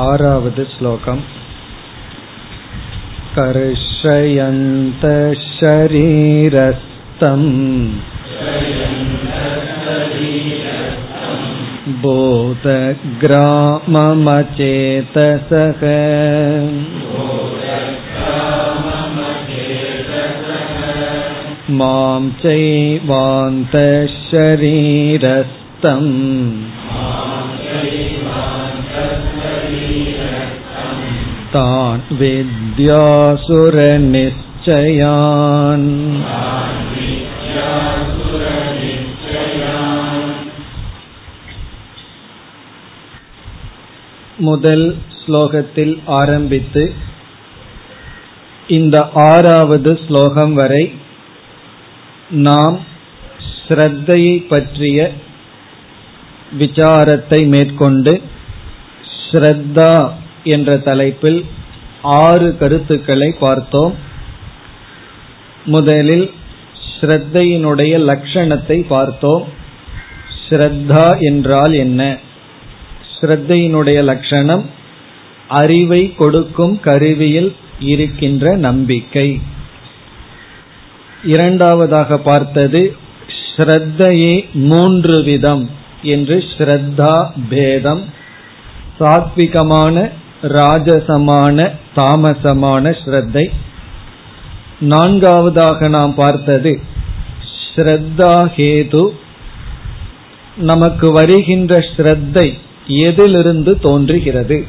आरावद् श्लोकम् कर्षयन्तः शरीरस्थम् बोधग्राममचेतसः मां चैवान्तः तान् विद्यासुरनिश्चयान् முதல் ஸ்லோகத்தில் ஆரம்பித்து இந்த ஆறாவது ஸ்லோகம் வரை நாம் ஸ்ரத்தையை பற்றிய விசாரத்தை மேற்கொண்டு ஸ்ரத்தா என்ற தலைப்பில் ஆறு கருத்துக்களை பார்த்தோம். முதலில் ஸ்ரத்தையினுடைய லட்சணத்தை பார்த்தோம். ஸ்ரத்தா என்றால் என்ன? ஸ்ரத்தையினுடைய லட்சணம் அறிவை கொடுக்கும் கருவியில் இருக்கின்ற நம்பிக்கை. இரண்டாவதாக பார்த்தது ஸ்ரத்தையே மூன்று விதம் என்று ஸ்ரத்தா பேதம் சாத்விகமான ராஜசமான தாமசமான ஸ்ரத்தை. நான்காவதாக நாம் பார்த்தது ஸ்ரத்தா ஹேது. நமக்கு வருகின்ற ஸ்ரத்தை எதிலிருந்து தோன்றுகிறது.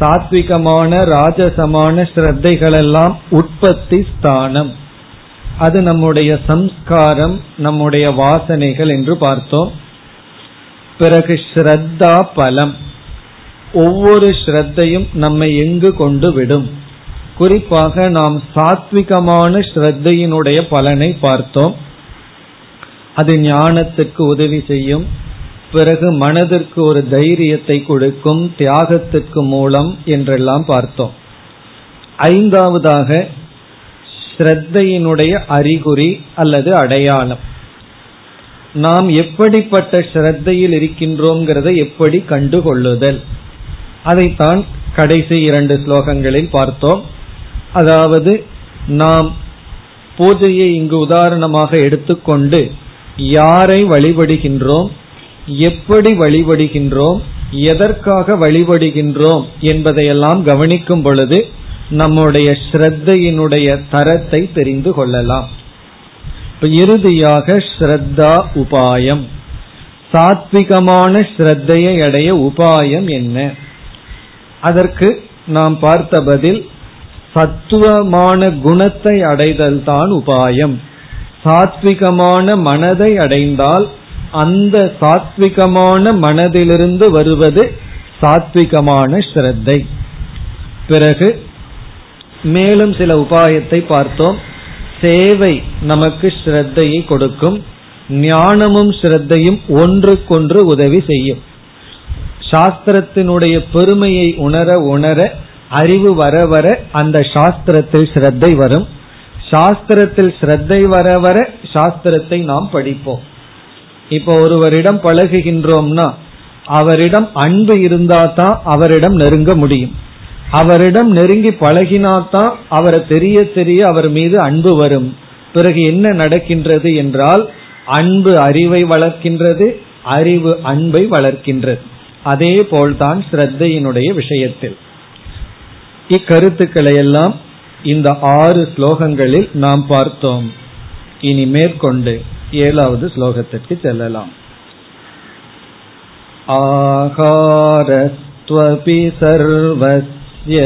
சாத்விகமான ராஜசமான ஸ்ரத்தைகளெல்லாம் உற்பத்தி ஸ்தானம். அது நம்முடைய சம்ஸ்காரம் நம்முடைய வாசனைகள் என்று பார்த்தோம். பிறகு ஸ்ரத்தா பலம். ஒவ்வொரு ஸ்ரத்தையும் நம்மை எங்கு கொண்டு விடும்? குறிப்பாக நாம் சாத்விகமான ஸ்ரத்தையினுடைய பலனை பார்த்தோம். அது ஞானத்துக்கு உதவி செய்யும். பிறகு மனதிற்கு ஒரு தைரியத்தை கொடுக்கும் தியாகத்துக்கு மூலம் என்றெல்லாம் பார்த்தோம். ஐந்தாவதாக ஸ்ரத்தையினுடைய அறிகுறி அல்லது அடையாளம். நாம் எப்படிப்பட்ட ஸ்ரத்தையில் இருக்கின்றோங்கிறதை எப்படி கண்டுகொள்ளுதல்? அதைத்தான் கடைசி இரண்டு ஸ்லோகங்களில் பார்த்தோம். அதாவது நாம் பூஜையை இங்கு உதாரணமாக எடுத்துக்கொண்டு யாரை வழிபடுகின்றோம் எப்படி வழிபடுகின்றோம் எதற்காக வழிபடுகின்றோம் என்பதையெல்லாம் கவனிக்கும் பொழுது நம்முடைய ஸ்ரத்தையினுடைய தரத்தை தெரிந்து கொள்ளலாம். இப்ப இறுதியாக ஸ்ரத்தா உபாயம். சாத்விகமான ஸ்ரத்தையை அடைய உபாயம் என்ன? அதற்கு நாம் பார்த்த பதில் சத்துவமான குணத்தை அடைதல் தான் உபாயம். சாத்விகமான மனதை அடைந்தால் அந்த சாத்விகமான மனதிலிருந்து வருவது சாத்விகமான ஸ்ரத்தை. பிறகு மேலும் சில உபாயத்தை பார்த்தோம். சேவை நமக்கு ஸ்ரத்தையை கொடுக்கும். ஞானமும் ஸ்ரத்தையும் ஒன்றுக்கொன்று உதவி செய்யும். சாஸ்திரத்தினுடைய பெருமையை உணர உணர அறிவு வர வர அந்த சாஸ்திரத்தில் ஸ்ரத்தை வரும். சாஸ்திரத்தில் ஸ்ரத்தை வர வர சாஸ்திரத்தை நாம் படிப்போம். இப்போ ஒருவரிடம் பழகுகின்றோம்னா அவரிடம் அன்பு இருந்தா தான் அவரிடம் நெருங்க முடியும். அவரிடம் நெருங்கி பழகினாதான் அவரை தெரிய தெரிய அவர் மீது அன்பு வரும். பிறகு என்ன நடக்கின்றது என்றால் அன்பு அறிவை வளர்க்கின்றது அறிவு அன்பை வளர்க்கின்றது. அதே போல்தான் ஸ்ரத்தையினுடைய விஷயத்தில் இக்கருத்துக்களை எல்லாம் இந்த ஆறு ஸ்லோகங்களில் நாம் பார்த்தோம் இனி மேற்கொண்டு ஏழாவது ஸ்லோகத்திற்கு செல்லலாம் ஆகாரஸ்துவபி சர்வஸ்ய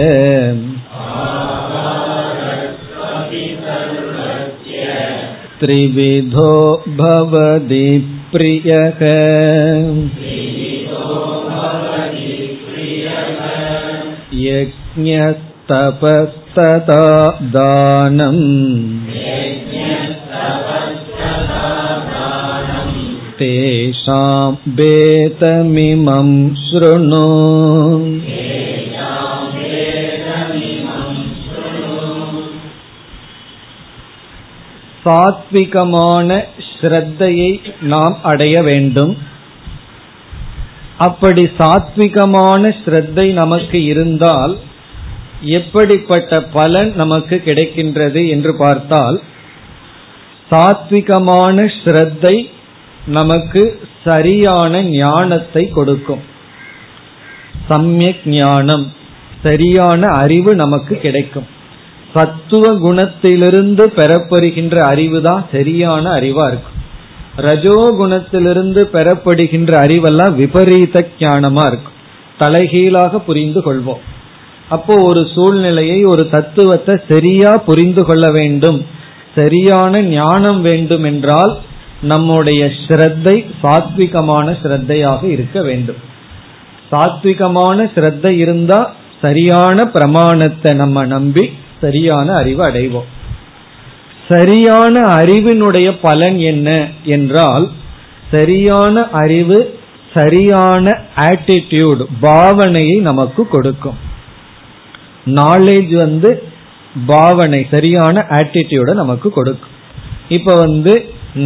त्रिविधो भवति प्रियः यज्ञस्तपस्तथा दानम् तेषां वेतमिमं शृणु சாத்விகமான ஸ்ரத்தையை நாம் அடைய வேண்டும் அப்படி சாத்விகமான ஸ்ரத்தை நமக்கு இருந்தால் எப்படிப்பட்ட பலன் நமக்கு கிடைக்கின்றது என்று பார்த்தால் சாத்விகமான ஸ்ரத்தை நமக்கு சரியான ஞானத்தை கொடுக்கும். சமயக் ஞானம் சரியான அறிவு நமக்கு கிடைக்கும். சத்துவ குணத்திலிருந்து பெறப்படுகின்ற அறிவு தான் சரியான அறிவா இருக்கும். ரஜோகுணத்திலிருந்து பெறப்படுகின்ற அறிவெல்லாம் விபரீத ஞானமா இருக்கும். தலைகீழாக புரிந்து கொள்வோம். அப்போ ஒரு சூழ்நிலையை ஒரு தத்துவத்தை சரியா புரிந்து கொள்ள வேண்டும். சரியான ஞானம் வேண்டும் என்றால் நம்முடைய ஸ்ரத்தை சாத்விகமான ஸ்ரத்தையாக இருக்க வேண்டும். சாத்விகமான ஸ்ரத்தை இருந்தா சரியான பிரமாணத்தை நம்ம நம்பி சரியான அறிவு அடைவோம். சரியான அறிவினுடைய பலன் என்ன என்றால் சரியான அறிவு சரியான ஆட்டிடியூட் பாவனையை நமக்கு கொடுக்கும். நாலேஜ் வந்து பாவனை சரியான ஆட்டிடியூட நமக்கு கொடுக்கும். இப்ப வந்து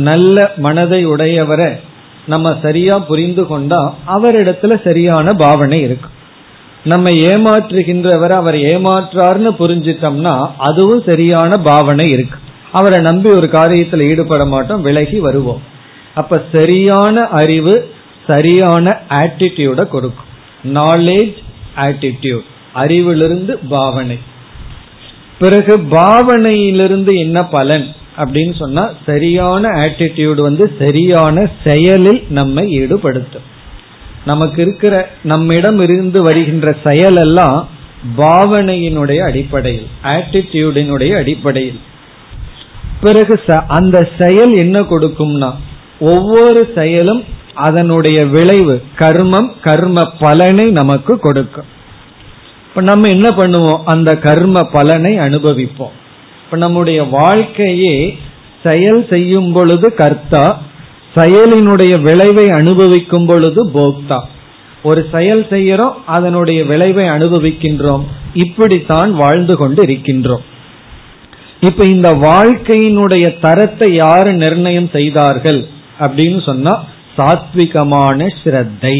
நல்ல மனதை உடையவரை நம்ம சரியா புரிந்து கொண்டா அவரிடத்துல சரியான பாவனை இருக்கும் நம்ம ஏமாற்றுகின்றவர் அவர் ஏமாற்றார்னு புரிஞ்சிட்டோம்னா அதுவும் சரியான பாவனை இருக்கு. அவரை நம்பி ஒரு காரியத்தில் ஈடுபட மாட்டோம் விலகி வருவோம். அப்ப சரியான அறிவு சரியான ஆட்டிடியூட கொடுக்கும். நாலேஜ் ஆட்டிடியூட் அறிவிலிருந்து பாவனை. பிறகு பாவனையிலிருந்து என்ன பலன் அப்படின்னு சொன்னா சரியான ஆட்டிடியூடு வந்து சரியான செயலில் நம்மை ஈடுபடுத்தும். நமக்கு இருக்கிற நம்மிடம் இருந்து வருகின்ற செயல் எல்லாம் பாவனையினுடைய அடிப்படையில் ஆட்டிடியூடினுடைய அடிப்படையில். பிறகு அந்த செயல் என்ன கொடுக்கும்னா ஒவ்வொரு செயலும் அதனுடைய விளைவு கர்மம் கர்ம பலனை நமக்கு கொடுக்கும். இப்ப நம்ம என்ன பண்ணுவோம்? அந்த கர்ம பலனை அனுபவிப்போம். இப்ப நம்முடைய வாழ்க்கையே செயல் செய்யும் பொழுது கர்த்தா செயலினுடைய விளைவை அனுபவிக்கும் பொழுது போக்தா. ஒரு செயல் செய்யறோம் அதனுடைய விளைவை அனுபவிக்கின்றோம். இப்படித்தான் வாழ்ந்து கொண்டு இருக்கின்றோம். இப்ப இந்த வாழ்க்கையினுடைய தரத்தை யாரு நிர்ணயம் செய்தார்கள் அப்படின்னு சொன்னா சாத்விகமான ஸ்ரத்தை.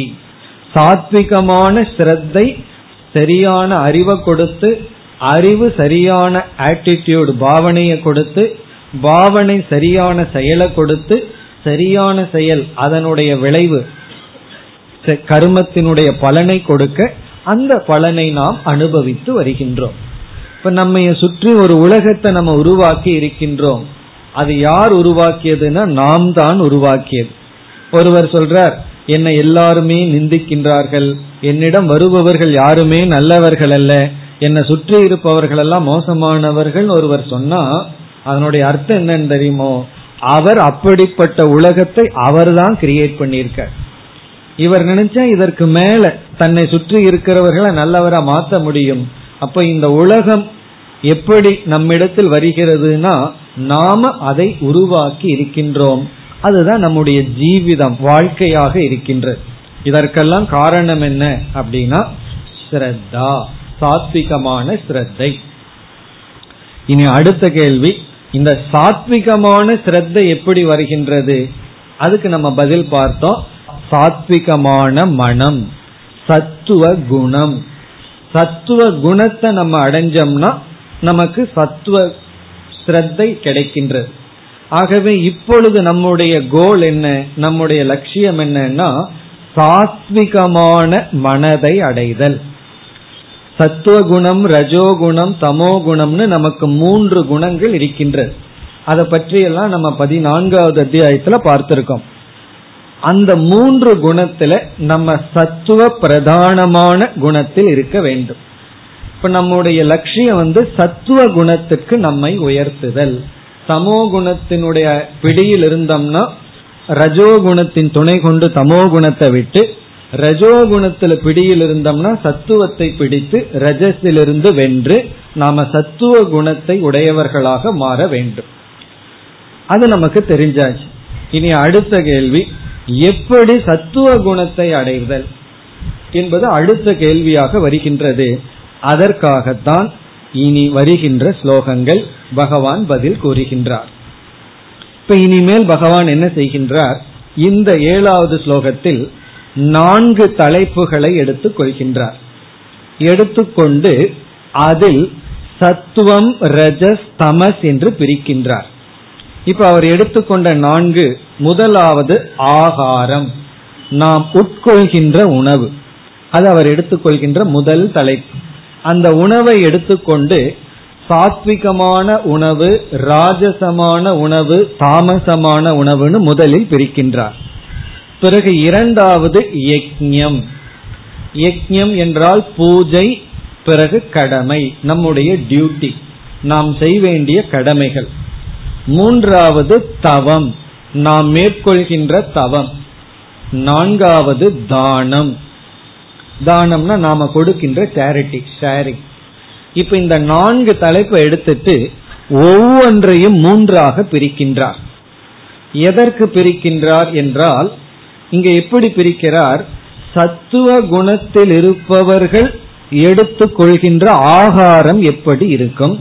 சாத்விகமான ஸ்ரத்தை சரியான அறிவை கொடுத்து அறிவு சரியான ஆட்டிடியூடு பாவனையை கொடுத்து பாவனை சரியான செயலை கொடுத்து சரியான செயல் அதனுடைய விளைவு கருமத்தினுடைய பலனை கொடுக்க அந்த பலனை நாம் அனுபவித்து வருகின்றோம். இப்ப நம்ம சுற்றி ஒரு உலகத்தை நம்ம உருவாக்கி இருக்கின்றோம். அது யார் உருவாக்கியதுன்னா நாம் தான் உருவாக்கியது. ஒருவர் சொல்றார் என்னை எல்லாருமே நிந்திக்கின்றார்கள். என்னிடம் வருபவர்கள் யாருமே நல்லவர்கள் அல்ல. என்னை சுற்றி இருப்பவர்கள் எல்லாம் மோசமானவர்கள். ஒருவர் சொன்னா அதனுடைய அர்த்தம் என்னன்னு தெரியுமோ? அவர் அப்படிப்பட்ட உலகத்தை அவர் தான் கிரியேட் பண்ணியிருக்க இவர் நினைச்சா இதற்கு மேல தன்னை சுற்றி இருக்கிறவர்களை நல்லவரா மாத்த முடியும். அப்ப இந்த உலகம் எப்படி நம்மிடத்தில் வருகிறதுனா நாம அதை உருவாக்கி இருக்கின்றோம். அதுதான் நம்முடைய ஜீவிதம் வாழ்க்கையாக இருக்கின்றது இதற்கெல்லாம் காரணம் என்ன அப்படின்னா ஸ்ரத்தா சாத்விகமான ஸ்ரத்தை. இனி அடுத்த கேள்வி இந்த சாத்விகமான ஸ்ரத்தை எப்படி வருகின்றது? அதுக்கு நம்ம பதில் பார்த்தோம். சாத்விகமான மனம் சத்துவ குணம். சத்துவ குணத்தை நம்ம அடைஞ்சோம்னா நமக்கு சத்துவ ஸ்ரத்தை கிடைக்கின்றது. ஆகவே இப்பொழுது நம்முடைய கோல் என்ன? நம்முடைய லட்சியம் என்னன்னா சாத்விகமான மனதை அடைதல். சத்துவ குணம் ரஜோகுணம் தமோகுணம்னு நமக்கு மூன்று குணங்கள் இருக்கின்றது அதை பற்றியெல்லாம் நம்ம பதினான்காவது அத்தியாயத்துல பார்த்திருக்கோம். அந்த மூன்று குணத்துல நம்ம சத்துவ பிரதானமான குணத்தில் இருக்க வேண்டும். இப்ப நம்முடைய லட்சியம் வந்து சத்துவ குணத்துக்கு நம்மை உயர்த்துதல். சமோ குணத்தினுடைய பிடியில் இருந்தோம்னா ரஜோகுணத்தின் துணை கொண்டு தமோ குணத்தை விட்டு ரஜோகுணத்துல பிடியில் இருந்தோம்னா சத்துவத்தை பிடித்து ரஜஸிலிருந்து வென்று நாம சத்துவ குணத்தை உடையவர்களாக மாற வேண்டும். அது நமக்கு தெரிஞ்சாச்சு. இனி அடுத்த கேள்வி எப்படி சத்துவ குணத்தை அடைதல் என்பது அடுத்த கேள்வியாக வருகின்றது. அதற்காகத்தான் இனி வருகின்ற ஸ்லோகங்கள் பகவான் பதில் கூறுகின்றார். இப்ப இனிமேல் பகவான் என்ன செய்கின்றார்? இந்த ஏழாவது ஸ்லோகத்தில் நான்கு தலைப்புகளை எடுத்துக் கொள்கின்றார். எடுத்துக்கொண்டு அதில் சத்துவம் ரஜஸ் தமஸ் என்று பிரிக்கின்றார். இப்ப அவர் எடுத்துக்கொண்ட நான்கு முதலாவது ஆகாரம் நாம் உட்கொள்கின்ற உணவு. அது அவர் எடுத்துக்கொள்கின்ற முதல் தலைப்பு. அந்த உணவை எடுத்துக்கொண்டு சாத்விகமான உணவு ராஜசமான உணவு தாமசமான உணவுன்னு முதலில் பிரிக்கின்றார். பிறகு இரண்டாவது யக்ஞம். யக்ஞம் என்றால் பூஜை பிறகு கடமை நம்முடைய டியூட்டி. நாம் செய்ய வேண்டிய கடமைகள். மூன்றாவது தவம். நாம் மேற்கொள்கின்ற தவம். நான்காவது தானம். தானம்னா நாம கொடுக்கின்ற சேரிட்டி ஷேரிங் இப்ப இந்த நான்கு தலைப்பை எடுத்துட்டு ஒவ்வொன்றையும் மூன்றாக பிரிக்கின்றார். எதற்கு பிரிக்கின்றார் என்றால் இங்க எப்படி பிரிக்கிறார்? சத்துவ குணத்தில் இருப்பவர்கள் எடுத்துக்கொள்கின்ற ஆகாரம் எப்படி இருக்கும்?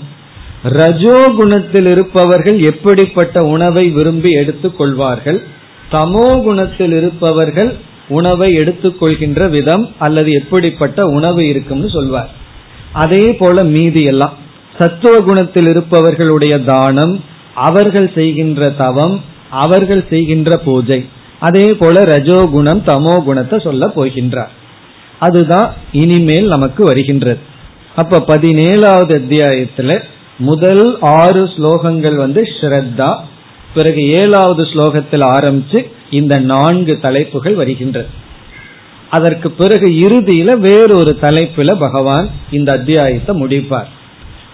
ரஜோ குணத்தில் இருப்பவர்கள் எப்படிப்பட்ட உணவை விரும்பி எடுத்துக் கொள்வார்கள்? தமோ குணத்தில் இருப்பவர்கள் உணவை எடுத்துக்கொள்கின்ற விதம் அல்லது எப்படிப்பட்ட உணவு இருக்கும்னு சொல்வார். அதே போல மீதி எல்லாம். சத்துவ குணத்தில் இருப்பவர்களுடைய தானம் அவர்கள் செய்கின்ற தவம் அவர்கள் செய்கின்ற பூஜை. அதே போல ரஜோகுணம் தமோ குணத்தை சொல்ல போகின்றார். அதுதான் இனிமேல் நமக்கு வருகின்றது. அப்ப பதினேழாவது அத்தியாயத்துல முதல் ஆறு ஸ்லோகங்கள் வந்து ஸ்ரத்தா பிறகு ஏழாவது ஸ்லோகத்தில் ஆரம்பிச்சு இந்த நான்கு தலைப்புகள் வருகின்றது. அதற்கு பிறகு இறுதியில வேறொரு தலைப்புல பகவான் இந்த அத்தியாயத்தை முடிப்பார்.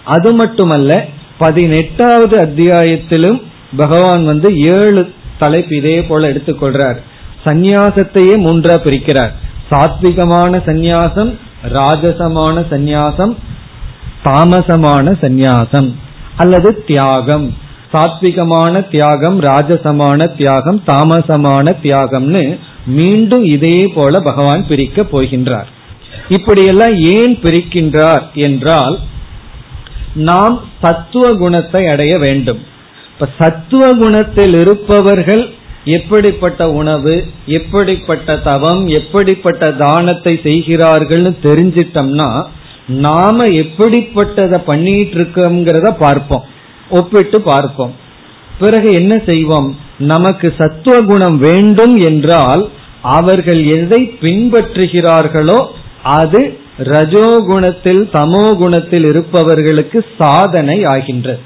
அது மட்டுமல்ல பதினெட்டாவது அத்தியாயத்திலும் பகவான் வந்து ஏழு தலைப்பு இதே போல எடுத்துக்கொள்றார். சந்நியாசத்தையே மூன்றா பிரிக்கிறார். சாத்விகமான சந்நியாசம் ராஜசமான சந்நியாசம் தாமசமான சந்நியாசம் அல்லது தியாகம். சாத்விகமான தியாகம் ராஜசமான தியாகம் தாமசமான தியாகம்னு மீண்டும் இதே போல பகவான் பிரிக்க போகின்றார். இப்படியெல்லாம் ஏன் பிரிக்கின்றார் என்றால் நாம் சத்துவ குணத்தை அடைய வேண்டும். இப்ப சத்துவ குணத்தில் இருப்பவர்கள் எப்படிப்பட்ட உணவு எப்படிப்பட்ட தவம் எப்படிப்பட்ட தானத்தை செய்கிறார்கள்னு தெரிஞ்சிட்டோம்னா நாம எப்படிப்பட்டதை பண்ணிட்டு இருக்கோங்கிறத பார்ப்போம். ஒப்பிட்டு பார்ப்போம். பிறகு என்ன செய்வோம்? நமக்கு சத்துவ குணம் வேண்டும் என்றால் அவர்கள் எதை பின்பற்றுகிறார்களோ அது ரஜோகுணத்தில் தமோ குணத்தில் இருப்பவர்களுக்கு சாதனை ஆகின்றது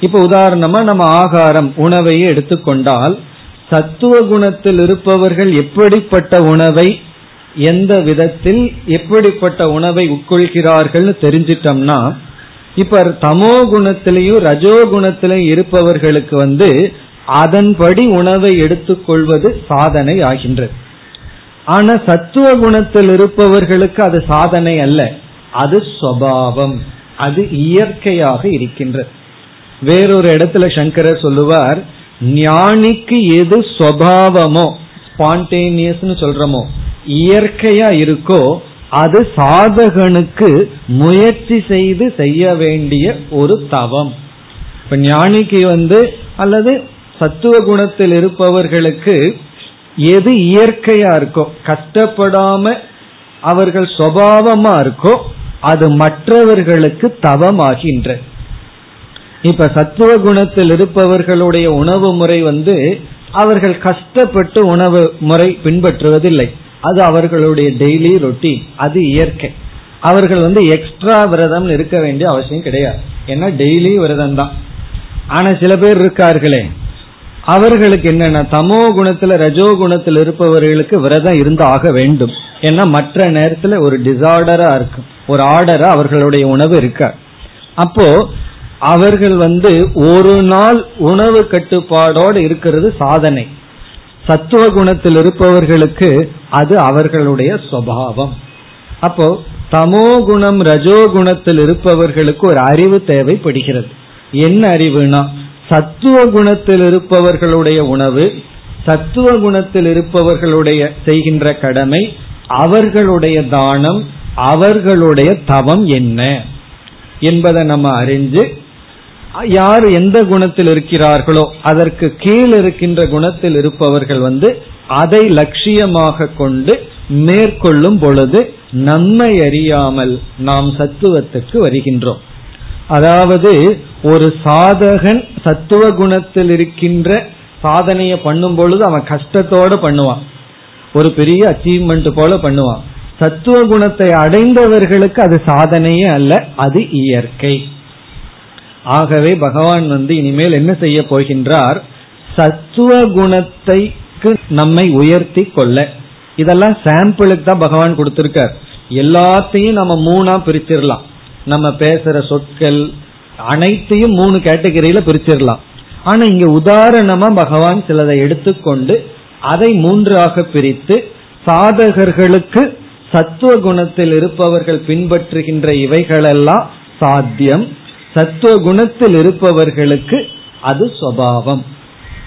இப்ப உதாரணமா நம்ம ஆகாரம் உணவையே எடுத்துக்கொண்டால் சத்துவ குணத்தில் இருப்பவர்கள் எப்படிப்பட்ட உணவை எந்த விதத்தில் எப்படிப்பட்ட உணவை உட்கொள்கிறார்கள்னு தெரிஞ்சிட்டோம்னா இப்ப தமோ குணத்திலையும் ரஜோ குணத்திலையும் இருப்பவர்களுக்கு வந்து அதன்படி உணவை எடுத்துக்கொள்வது சாதனை ஆகின்றது. ஆனா சத்துவ குணத்தில் இருப்பவர்களுக்கு அது சாதனை அல்ல. அது சுவாவம். அது இயற்கையாக இருக்கின்றது. வேறொரு இடத்துல சங்கரர் சொல்லுவார் ஞானிக்கு எது சுவாவமோ ஸ்பான்டேனியஸ் சொல்றமோ இயற்கையா இருக்கோ அது சாதகனுக்கு முயற்சி செய்து செய்ய வேண்டிய ஒரு தவம். இப்ப ஞானிக்கு வந்து அல்லது சத்துவ குணத்தில் இருப்பவர்களுக்கு எது இயற்கையா இருக்கோ கஷ்டப்படாம அவர்கள் சுவாவமா இருக்கோ அது மற்றவர்களுக்கு தவமாகின்ற. இப்ப சத்துவ குணத்தில் இருப்பவர்களுடைய உணவு முறை வந்து அவர்கள் கஷ்டப்பட்டு உணவு முறை பின்பற்றுவதில்லை. அது அவர்களுடைய டெய்லி ரொட்டீன் அது இயற்கை. அவர்கள் வந்து எக்ஸ்ட்ரா விரதம் இருக்க வேண்டிய அவசியம் கிடையாது. ஏன்னா டெய்லி விரதம் தான். ஆனா சில பேர் இருக்கார்களே அவர்களுக்கு என்னென்ன தமோ குணத்துல ரஜோ குணத்தில் இருப்பவர்களுக்கு விரதம் இருந்து ஆக வேண்டும். ஏன்னா மற்ற நேரத்துல ஒரு டிசார்டரா இருக்கும். ஒரு ஆர்டரா அவர்களுடைய உணவு இருக்க? அப்போ அவர்கள் வந்து ஒரு நாள் உணவு கட்டுப்பாடோடு இருக்கிறது சாதனை. சத்துவ குணத்தில் இருப்பவர்களுக்கு அது அவர்களுடைய சுவாவம் அப்போ தமோ குணம் ரஜோ குணத்தில் இருப்பவர்களுக்கு ஒரு அறிவு தேவைப்படுகிறது. என்ன அறிவுனா சத்துவ குணத்தில் இருப்பவர்களுடைய உணவு சத்துவ குணத்தில் இருப்பவர்களுடைய செய்கின்ற கடமை அவர்களுடைய தானம் அவர்களுடைய தவம் என்ன என்பதை நம்ம அறிஞ்சு யார் எந்த குணத்தில் இருக்கிறார்களோ அதற்கு கீழ் இருக்கின்ற குணத்தில் இருப்பவர்கள் வந்து அதை லட்சியமாக கொண்டு மேற்கொள்ளும் பொழுது நம்மை அறியாமல் நாம் சத்துவத்துக்கு வருகின்றோம். அதாவது ஒரு சாதகன் சத்துவ குணத்தில் இருக்கின்ற சாதனையை பண்ணும் பொழுது அவன் கஷ்டத்தோட பண்ணுவான். ஒரு பெரிய அச்சீவ்மெண்ட் போல பண்ணுவான். சத்துவ குணத்தை அடைந்தவர்களுக்கு அது சாதனையே அல்ல அது இயற்கை. ஆகவே பகவான் வந்து இனிமேல் என்ன செய்ய போகின்றார்? சத்துவ குணத்தைக்கு நம்மை உயர்த்தி கொள்ள. இதெல்லாம் சாம்பிளுக்கு தான் பகவான் கொடுத்திருக்கார். எல்லாத்தையும் நம்ம மூணா பிரிச்சிடலாம். நம்ம பேசுற சொற்கள் அனைத்தையும் மூணு கேட்டகரியில பிரிச்சிடலாம். ஆனா இங்க உதாரணமா பகவான் சிலதை எடுத்துக்கொண்டு அதை மூன்றாக பிரித்து சாதகர்களுக்கு சத்துவ குணத்தில் இருப்பவர்கள் பின்பற்றுகின்ற இவைகளெல்லாம் சாத்தியம். சத்துவ குணத்தில் இருப்பவர்களுக்கு அது சுவாவம்.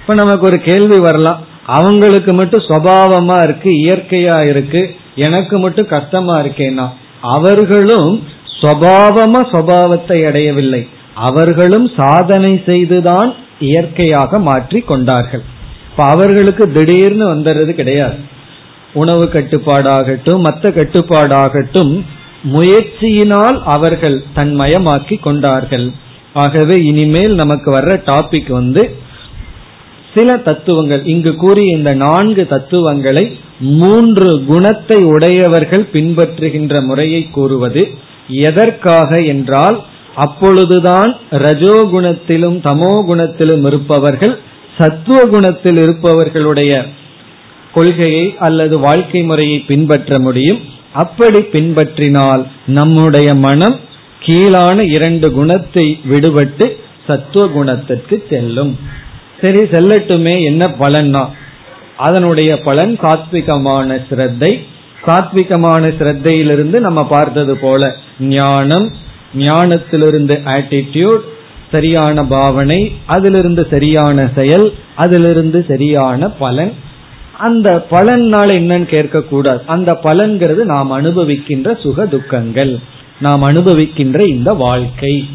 இப்ப நமக்கு ஒரு கேள்வி வரலாம். அவங்களுக்கு மட்டும் சுவாவமா இருக்கு இயற்கையா இருக்கு எனக்கு மட்டும் கஷ்டமா இருக்கேன்னா அவர்களும் சுவாவமா சுவாவத்தை அடையவில்லை. அவர்களும் சாதனை செய்துதான் இயற்கையாக மாற்றி கொண்டார்கள். இப்ப அவர்களுக்கு திடீர்னு வந்துடுறது கிடையாது. உணவு கட்டுப்பாடாகட்டும் மற்ற கட்டுப்பாடாகட்டும் முயற்சியினால் அவர்கள் தன்மயமாக்கி கொண்டார்கள். ஆகவே இனிமேல் நமக்கு வர்ற டாபிக் வந்து சில தத்துவங்கள். இங்கு கூறிய இந்த நான்கு தத்துவங்களை மூன்று குணத்தை உடையவர்கள் பின்பற்றுகின்ற முறையை கூறுவது எதற்காக என்றால் அப்பொழுதுதான் ரஜோகுணத்திலும் தமோ குணத்திலும் இருப்பவர்கள் சத்துவ குணத்தில் இருப்பவர்களுடைய கொள்கையை அல்லது வாழ்க்கை முறையை பின்பற்ற முடியும். அப்படி பின்பற்றினால் நம்முடைய மனம் கீழான இரண்டு குணத்தை விடுபட்டு சத்துவ குணத்திற்கு செல்லும். சரி செல்லட்டுமே என்ன பலன்னா அதனுடைய பலன் சாத்விகமான சிரத்தை சாத்விகமான சிரத்தையிலிருந்து நம்ம பார்த்தது போல ஞானம் ஞானத்திலிருந்து ஆட்டிடியூட் சரியான பாவனை அதிலிருந்து சரியான செயல் அதிலிருந்து சரியான பலன் அந்த பலன்னால என்னன்னு கேட்க கூடாது அந்த பலன்கிறது நாம் அனுபவிக்கின்ற சுக துக்கங்கள். நாம் அனுபவிக்கின்ற இந்த வாழ்க்கை.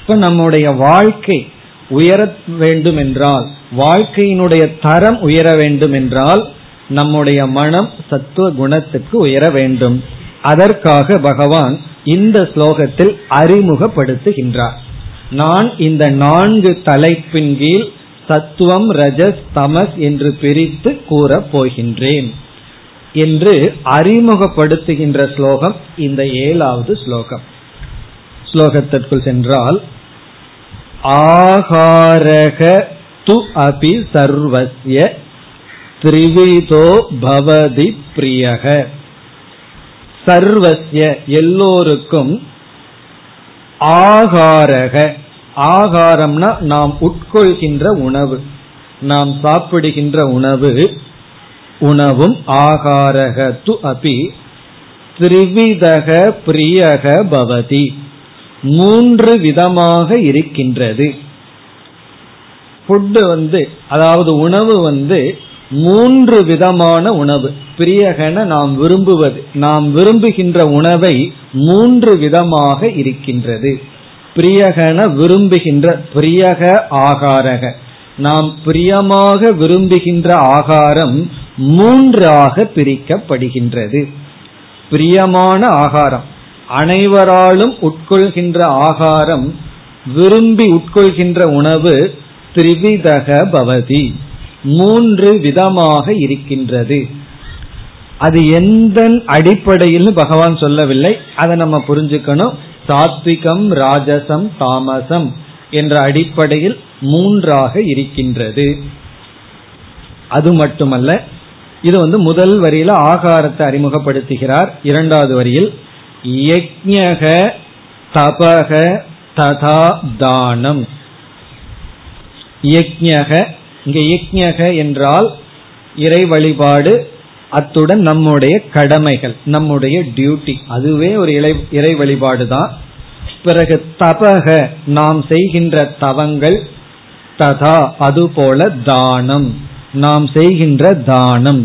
இப்ப நம்முடைய வாழ்க்கை உயர வேண்டும் என்றால் வாழ்க்கையினுடைய தரம் உயர வேண்டும் என்றால் நம்முடைய மனம் சத்துவ குணத்துக்கு உயர வேண்டும். அதற்காக பகவான் இந்த ஸ்லோகத்தில் அறிமுகப்படுத்துகின்றார். நான் இந்த நான்கு தலைப்பின் கீழ் சத்துவம் ரஜஸ் தமஸ் என்று பிரித்து கூறப் போகின்றேன் என்று அறிமுகப்படுத்துகின்ற ஸ்லோகம் இந்த ஏழாவது ஸ்லோகம். ஸ்லோகத்திற்குள் சென்றால் ஆகாரக து அபி சர்வசிய திரிவிதோ பவதி பிரியக. சர்வசிய எல்லோருக்கும் ஆகாரக ஆகாரம்னா நாம் உட்கொள்கின்ற உணவு நாம் சாப்பிடுகின்ற உணவு உணவும் ஆகாரக து அபி த்ரிவிதக பிரியக பவதி மூன்று விதமாக இருக்கின்றது. ஃபுட்டு வந்து அதாவது உணவு வந்து மூன்று விதமான உணவு. பிரியகன நாம் விரும்புவது நாம் விரும்புகின்ற உணவை மூன்று விதமாக இருக்கின்றது. பிரியகன விரும்புகின்ற பிரியக ஆகாரக. நாம் பிரியமாக விரும்புகின்ற ஆகாரம் மூன்றாக பிரிக்கப்படுகின்றது. பிரியமான ஆகாரம். அனைவராலும் உட்கொள்கின்ற ஆகாரம் விரும்பி உட்கொள்கின்ற உணவு திரிவிதக பவதி. மூன்று விதமாக இருக்கின்றது. அது எந்த அடிப்படையில் பகவான் சொல்லவில்லை. அதை நம்ம புரிஞ்சுக்கணும். சாத்விகம் ராஜசம் தாமசம் என்ற அடிப்படையில் மூன்றாக இருக்கின்றது. அது மட்டுமல்ல இது வந்து முதல் வரியில ஆகாரத்தை அறிமுகப்படுத்துகிறார். இரண்டாவது வரியில் யஜக தபக ததா தானம். யஜக இங்க யஜக என்றால் இறை வழிபாடு அத்துடன் நம்முடைய கடமைகள் நம்முடைய டியூட்டி அதுவே ஒரு இறை இறை வழிபாடு தான். பிறகு தபக நாம் செய்கின்ற தவங்கள் ததா அதுபோல தானம். நாம் செய்கின்ற தானம்.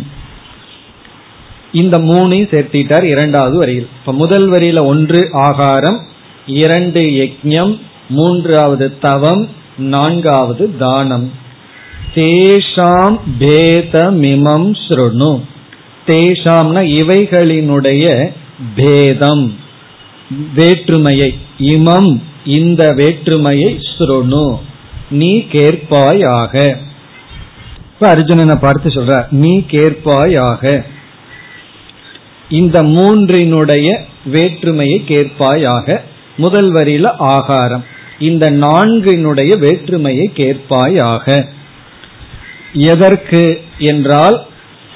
இந்த மூணையும் சேர்த்திட்டார் இரண்டாவது வரியில். இப்ப முதல் வரியில ஒன்று ஆகாரம் இரண்டு யஜ்யம் மூன்றாவது தவம் நான்காவது தானம். தேஷாம் பேதமிமம் ஸ்ருணு. தேஷாம்னா இவைகளினுடைய பேதம் வேற்றுமையை இமம் இந்த வேற்றுமையை ஸ்ருணு நீ கேட்பாயாக. இப்ப அர்ஜுனனை பார்த்து சொல்ற நீ கேட்பாயாக. இந்த மூன்றினுடைய வேற்றுமையை கேட்பாயாக. முதல் வரியில ஆகாரம் இந்த நான்கினுடைய வேற்றுமையை கேட்பாயாக. எதற்கு என்றால்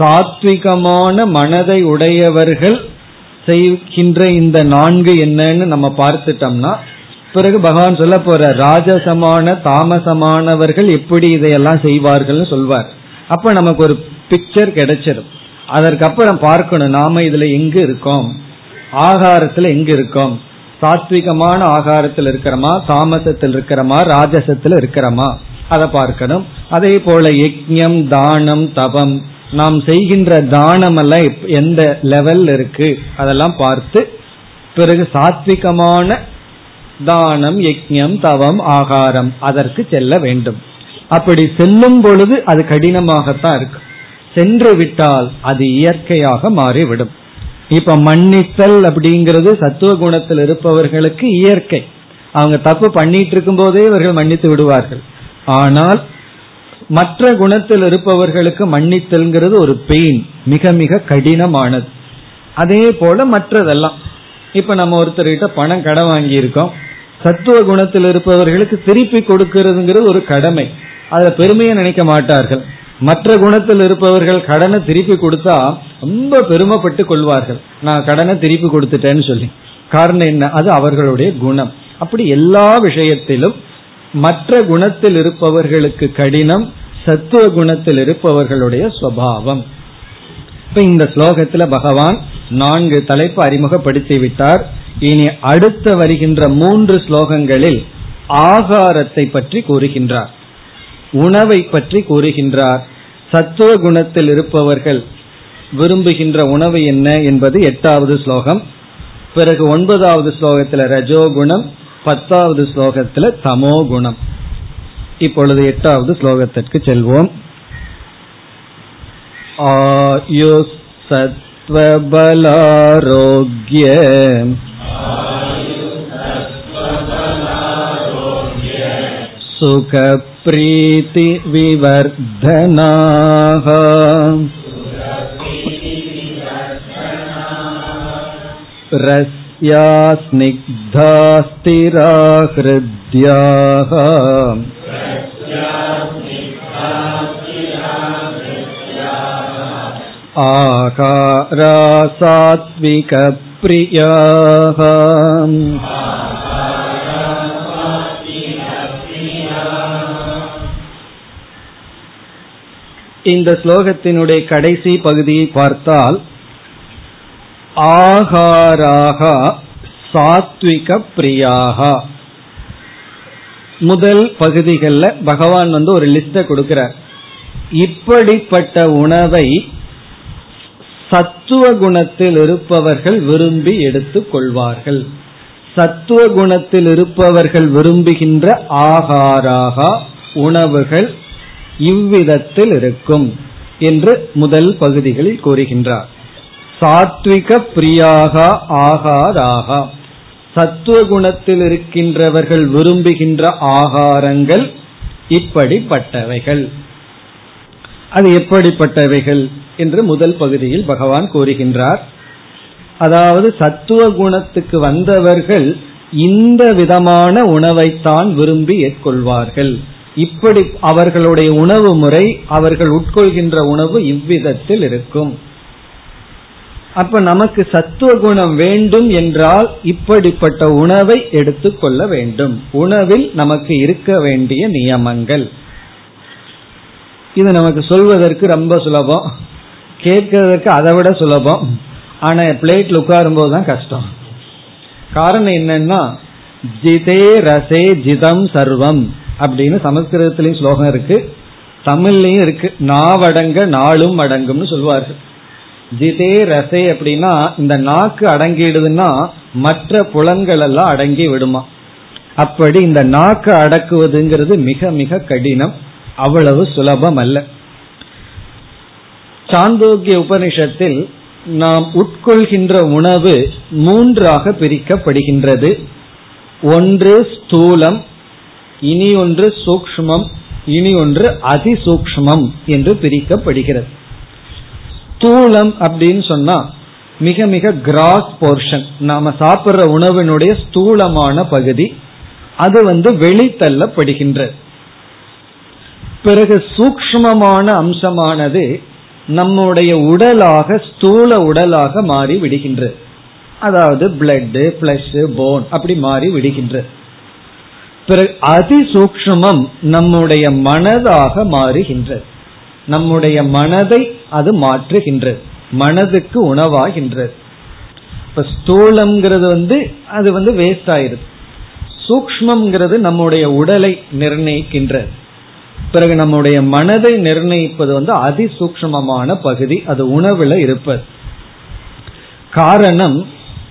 சாத்விகமான மனதை உடையவர்கள் செய்கின்ற இந்த நான்கு என்னன்னு நம்ம பார்த்துட்டோம்னா பிறகு பகவான் சொல்ல போற ராஜசமான தாமசமானவர்கள் எப்படி இதையெல்லாம் செய்வார்கள்னு சொல்வார். அப்ப நமக்கு ஒரு பிக்சர் கிடைச்சிடும் அதற்கப்புறம் பார்க்கணும் நாம இதுல எங்க இருக்கோம்? ஆகாரத்துல எங்க இருக்கோம்? சாத்விகமான ஆகாரத்தில் இருக்கிறோமா? தாமசத்தில் இருக்கிறோமா? ராஜசத்தில் இருக்கிறோமா? அதை பார்க்கணும். அதே போல யஜ்யம் தானம் தபம் நாம் செய்கின்ற தானம் எல்லாம் எந்த லெவல் இருக்கு? அதெல்லாம் பார்த்து பிறகு சாத்விகமான தானம் யஜ்யம் தவம் ஆகாரம் அதற்கு செல்ல வேண்டும். அப்படி செல்லும் பொழுது அது கடினமாகத்தான் இருக்கு. சென்று விட்டால் அது இயற்கையாக மாறிவிடும். இப்ப மன்னித்தல் அப்படிங்கிறது சத்துவ குணத்தில் இருப்பவர்களுக்கு இயற்கை. அவங்க தப்பு பண்ணிட்டு இருக்கும் போதே இவர்கள் மன்னித்து விடுவார்கள். ஆனால் மற்ற குணத்தில் இருப்பவர்களுக்கு மன்னித்தல்ங்கிறது ஒரு பெயின் மிக மிக கடினமானது. அதே போல மற்றதெல்லாம். இப்ப நம்ம ஒருத்தர்கிட்ட பணம் கடன் வாங்கியிருக்கோம். சத்துவ குணத்தில் இருப்பவர்களுக்கு திருப்பி கொடுக்கிறதுங்கிறது ஒரு கடமை. அதுல பெருமையை நினைக்க மாட்டார்கள். மற்ற குணத்தில் இருப்பவர்கள் கடனை திருப்பி கொடுத்தா ரொம்ப பெருமைப்பட்டு கொள்வார்கள். நான் கடனை திருப்பி கொடுத்துட்டேன்னு சொல்லி. காரணம் என்ன? அது அவர்களுடைய குணம். அப்படி எல்லா விஷயத்திலும் மற்ற குணத்தில் இருப்பவர்களுக்கு கடினம் சத்துவ குணத்தில் இருப்பவர்களுடைய சுவாவம். இப்ப இந்த ஸ்லோகத்துல பகவான் நான்கு தலைப்பு அறிமுகப்படுத்தி விட்டார் இனி அடுத்த வருகின்ற மூன்று ஸ்லோகங்களில் ஆகாரத்தை பற்றி கூறுகின்றார். உணவை பற்றி கூறுகின்றார். சத்துவ குணத்தில் இருப்பவர்கள் விரும்புகின்ற உணவு என்ன என்பது எட்டாவது ஸ்லோகம். பிறகு ஒன்பதாவது ஸ்லோகத்தில் ரஜோகுணம் பத்தாவது ஸ்லோகத்தில் தமோ குணம் இப்பொழுது எட்டாவது ஸ்லோகத்திற்கு செல்வோம் ஆயு சத்வபலாரோக்ய सुखप्रीतिविवर्धनाः रस्या स्निग्धा स्थिरा हृद्याः आकारा सात्विकप्रियाः இந்த ஸ்லோகத்தினுடைய கடைசி பகுதியை பார்த்தால் ஆகாராக சாத்விக பிரியாக முதல் பகுதிகளில் பகவான் வந்து ஒரு லிஸ்ட கொடுக்கிறார் இப்படிப்பட்ட உணவை சத்துவ குணத்தில் இருப்பவர்கள் விரும்பி எடுத்துக் கொள்வார்கள். சத்துவ குணத்தில் இருப்பவர்கள் விரும்புகின்ற ஆகாராக உணவுகள் இவ்விதத்தில் இருக்கும் என்று முதல் பகுதிகளில் கூறுகின்றார். சாத்விக பிரியாக ஆகாதாக சத்துவ குணத்தில் இருக்கின்றவர்கள் விரும்புகின்ற ஆகாரங்கள் இப்படிப்பட்டவைகள். அது எப்படிப்பட்டவைகள்? என்று முதல் பகுதியில் பகவான் கூறுகின்றார். அதாவது சத்துவ குணத்துக்கு வந்தவர்கள் இந்த விதமான உணவைத்தான் விரும்பி ஏற்கொள்வார்கள். இப்படி அவர்களுடைய உணவு முறை அவர்கள் உட்கொள்கின்ற உணவு இவ்விதத்தில் இருக்கும். அப்ப நமக்கு சத்துவ குணம் வேண்டும் என்றால் இப்படிப்பட்ட உணவை எடுத்துக்கொள்ள வேண்டும். உணவில் நமக்கு இருக்க வேண்டிய நியமங்கள். இது நமக்கு சொல்வதற்கு ரொம்ப சுலபம். கேட்கறதற்கு அதை விட சுலபம். ஆனா பிளேட்ல உட்காரும் போதுதான் கஷ்டம். காரணம் என்னன்னா ஜிதே ரசே ஜிதம் சர்வம் அப்படின்னு சமஸ்கிருதத்திலயும் ஸ்லோகம் இருக்கு. தமிழ்லயும் இருக்கு. நாவடங்க நாளும் அடங்கும்னு சொல்லுவார்கள். ஜிதே ரசே அப்படின்னா இந்த நாக்கு அடங்கிடுதுன்னா மற்ற புலன்கள் எல்லாம் அடங்கி விடுமா? அப்படி இந்த நாக்கு அடக்குவதுங்கிறது மிக மிக கடினம். அவ்வளவு சுலபம் அல்ல சாந்தோக்கிய உபனிஷத்தில் நாம் உட்கொள்கின்ற உணவு மூன்றாக பிரிக்கப்படுகின்றது. ஒன்று ஸ்தூலம் இனி ஒன்று சூக்ஷ்மம் இனி ஒன்று அதிசூக்மம் என்று பிரிக்கப்படுகிறது. ஸ்தூலம் அப்படின்னு சொன்னா மிக மிக கிராஸ் போர்ஷன் நாம சாப்பிட்ற உணவினுடைய ஸ்தூலமான பகுதி அது வந்து வெளித்தள்ளப்படுகின்றது. பிறகு சூக்ஷ்மமான அம்சமானது நம்முடைய உடலாக ஸ்தூல உடலாக மாறி விடுகின்றது அதாவது பிளட் பிளஷ் போன் அப்படி மாறி விடுகின்றது பிறகு அதிசூக்ஷ்மம் நம்முடைய மனதாக மாறுகின்றது நம்முடைய மனதை அது மாற்றுகின்றது மனதுக்கு உணவாகின்றது இப்ப ஸ்தூலம்ங்கிறது வந்து அது வந்து வேஸ்ட் ஆயிருது சூக்மம்ங்கிறது நம்முடைய உடலை நிர்ணயிக்கின்றது பிறகு நம்முடைய மனதை நிர்ணயிப்பது வந்து அதிசூக்மமான பகுதி அது உணவுல இருப்பது. காரணம்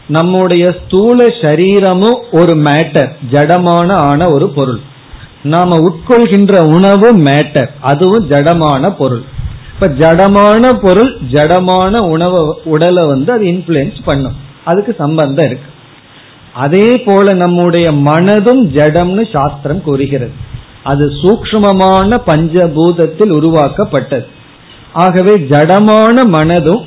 நம்முடைய ஸ்தூல சரீரமும் ஒரு மேட்டர் ஜடமான ஆன ஒரு பொருள். நாம உட்கொள்கின்ற உணவு மேட்டர் அதுவும் ஜடமான பொருள். இப்ப ஜடமான பொருள் ஜடமான உணவு உடலை வந்து அது இன்ஃபுளுயன்ஸ் பண்ணும். அதுக்கு சம்பந்தம் இருக்கு. அதே போல நம்முடைய மனதும் ஜடம்னு சாஸ்திரம் கூறுகிறது. அது சூக்மமான பஞ்சபூதத்தில் உருவாக்கப்பட்டது. ஆகவே ஜடமான மனதும்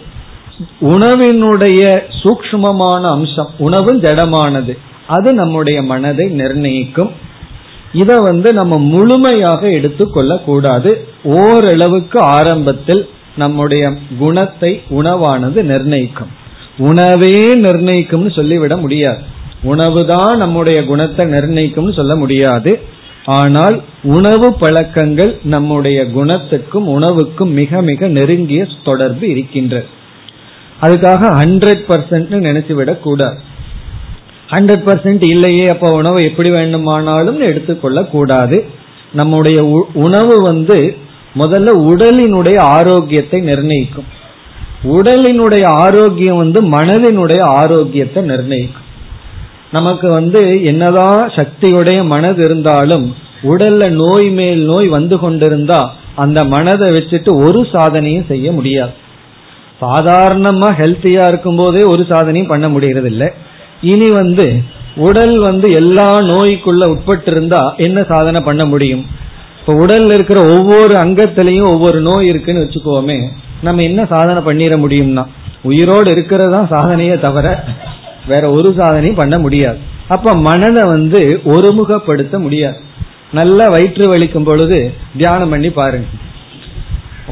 உணவினுடைய சூக்மமான அம்சம் உணவும் ஜடமானது. அது நம்முடைய மனதை நிர்ணயிக்கும். இத வந்து நம்ம முழுமையாக எடுத்துக்கொள்ள கூடாது ஓரளவுக்கு ஆரம்பத்தில் நம்முடைய குணத்தை உணவானது நிர்ணயிக்கும். உணவே நிர்ணயிக்கும்னு சொல்லிவிட முடியாது. உணவு தான் நம்முடைய குணத்தை நிர்ணயிக்கும்னு சொல்ல முடியாது. ஆனால் உணவு பழக்கங்கள் நம்முடைய குணத்துக்கும் உணவுக்கும் மிக மிக நெருங்கிய தொடர்பு இருக்கின்றது. அதுக்காக ஹண்ட்ரட் பர்சன்ட் நினைச்சுவிடக் கூடாது. ஹண்ட்ரட் பர்சன்ட் இல்லையே அப்ப உணவு எப்படி வேண்டுமானாலும் எடுத்துக்கொள்ள கூடாது. நம்முடைய உணவு வந்து முதல்ல உடலினுடைய ஆரோக்கியத்தை நிர்ணயிக்கும். உடலினுடைய ஆரோக்கியம் வந்து மனதினுடைய ஆரோக்கியத்தை நிர்ணயிக்கும். நமக்கு வந்து என்னதான் சக்தியுடைய மனது இருந்தாலும் உடல்ல நோய் மேல் நோய் வந்து கொண்டிருந்தா அந்த மனதை வச்சுட்டு ஒரு சாதனையும் செய்ய முடியாது. சாதாரணமா ஹெல்த்தியா இருக்கும் போதே ஒரு சாதனையும் பண்ண முடியறது இல்லை இனி வந்து உடல் வந்து எல்லா நோய்க்குள்ள உட்பட்டு இருந்தா என்ன சாதனை பண்ண முடியும்? இப்ப உடல்ல இருக்கிற ஒவ்வொரு அங்கத்திலையும் ஒவ்வொரு நோய் இருக்குன்னு வச்சுக்கோமே நம்ம என்ன சாதனை பண்ணிட முடியும்னா உயிரோடு இருக்கிறதா சாதனையே தவிர வேற ஒரு சாதனையும் பண்ண முடியாது. அப்ப மனதை வந்து ஒருமுகப்படுத்த முடியாது. நல்லா வயிற்று வலிக்கும் பொழுது தியானம் பண்ணி பாருங்க.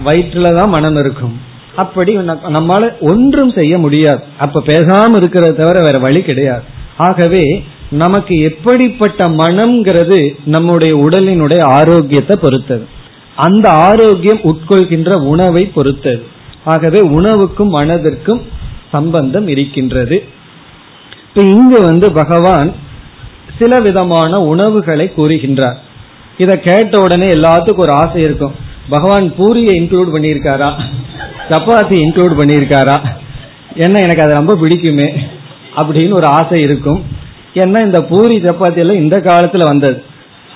வயிற்றுல தான் மனம் இருக்கும். அப்படி நம்மால ஒன்றும் செய்ய முடியாது. அப்ப பேசாம இருக்கிறத தவிர வேற வழி கிடையாது. ஆகவே நமக்கு எப்படிப்பட்ட மனம்ங்கிறது நம்முடைய உடலினுடைய ஆரோக்கியத்தை பொறுத்தது. அந்த ஆரோக்கியம் உட்கொள்கின்ற உணவை பொறுத்தது. ஆகவே உணவுக்கும் மனதிற்கும் சம்பந்தம் இருக்கின்றது. இப்ப இங்கு வந்து பகவான் சில விதமான உணவுகளை கூறுகின்றார். இதை கேட்ட உடனே எல்லாத்துக்கும் ஒரு ஆசை இருக்கும். பகவான் பூரியை இன்க்ளூட் பண்ணியிருக்காரா? சப்பாத்தி இன்க்ளூட் பண்ணியிருக்காரா? என்ன எனக்கு அது ரொம்ப பிடிக்குமே அப்படின்னு ஒரு ஆசை இருக்கும். ஏன்னா இந்த பூரி சப்பாத்தி எல்லாம் இந்த காலத்துல வந்தது.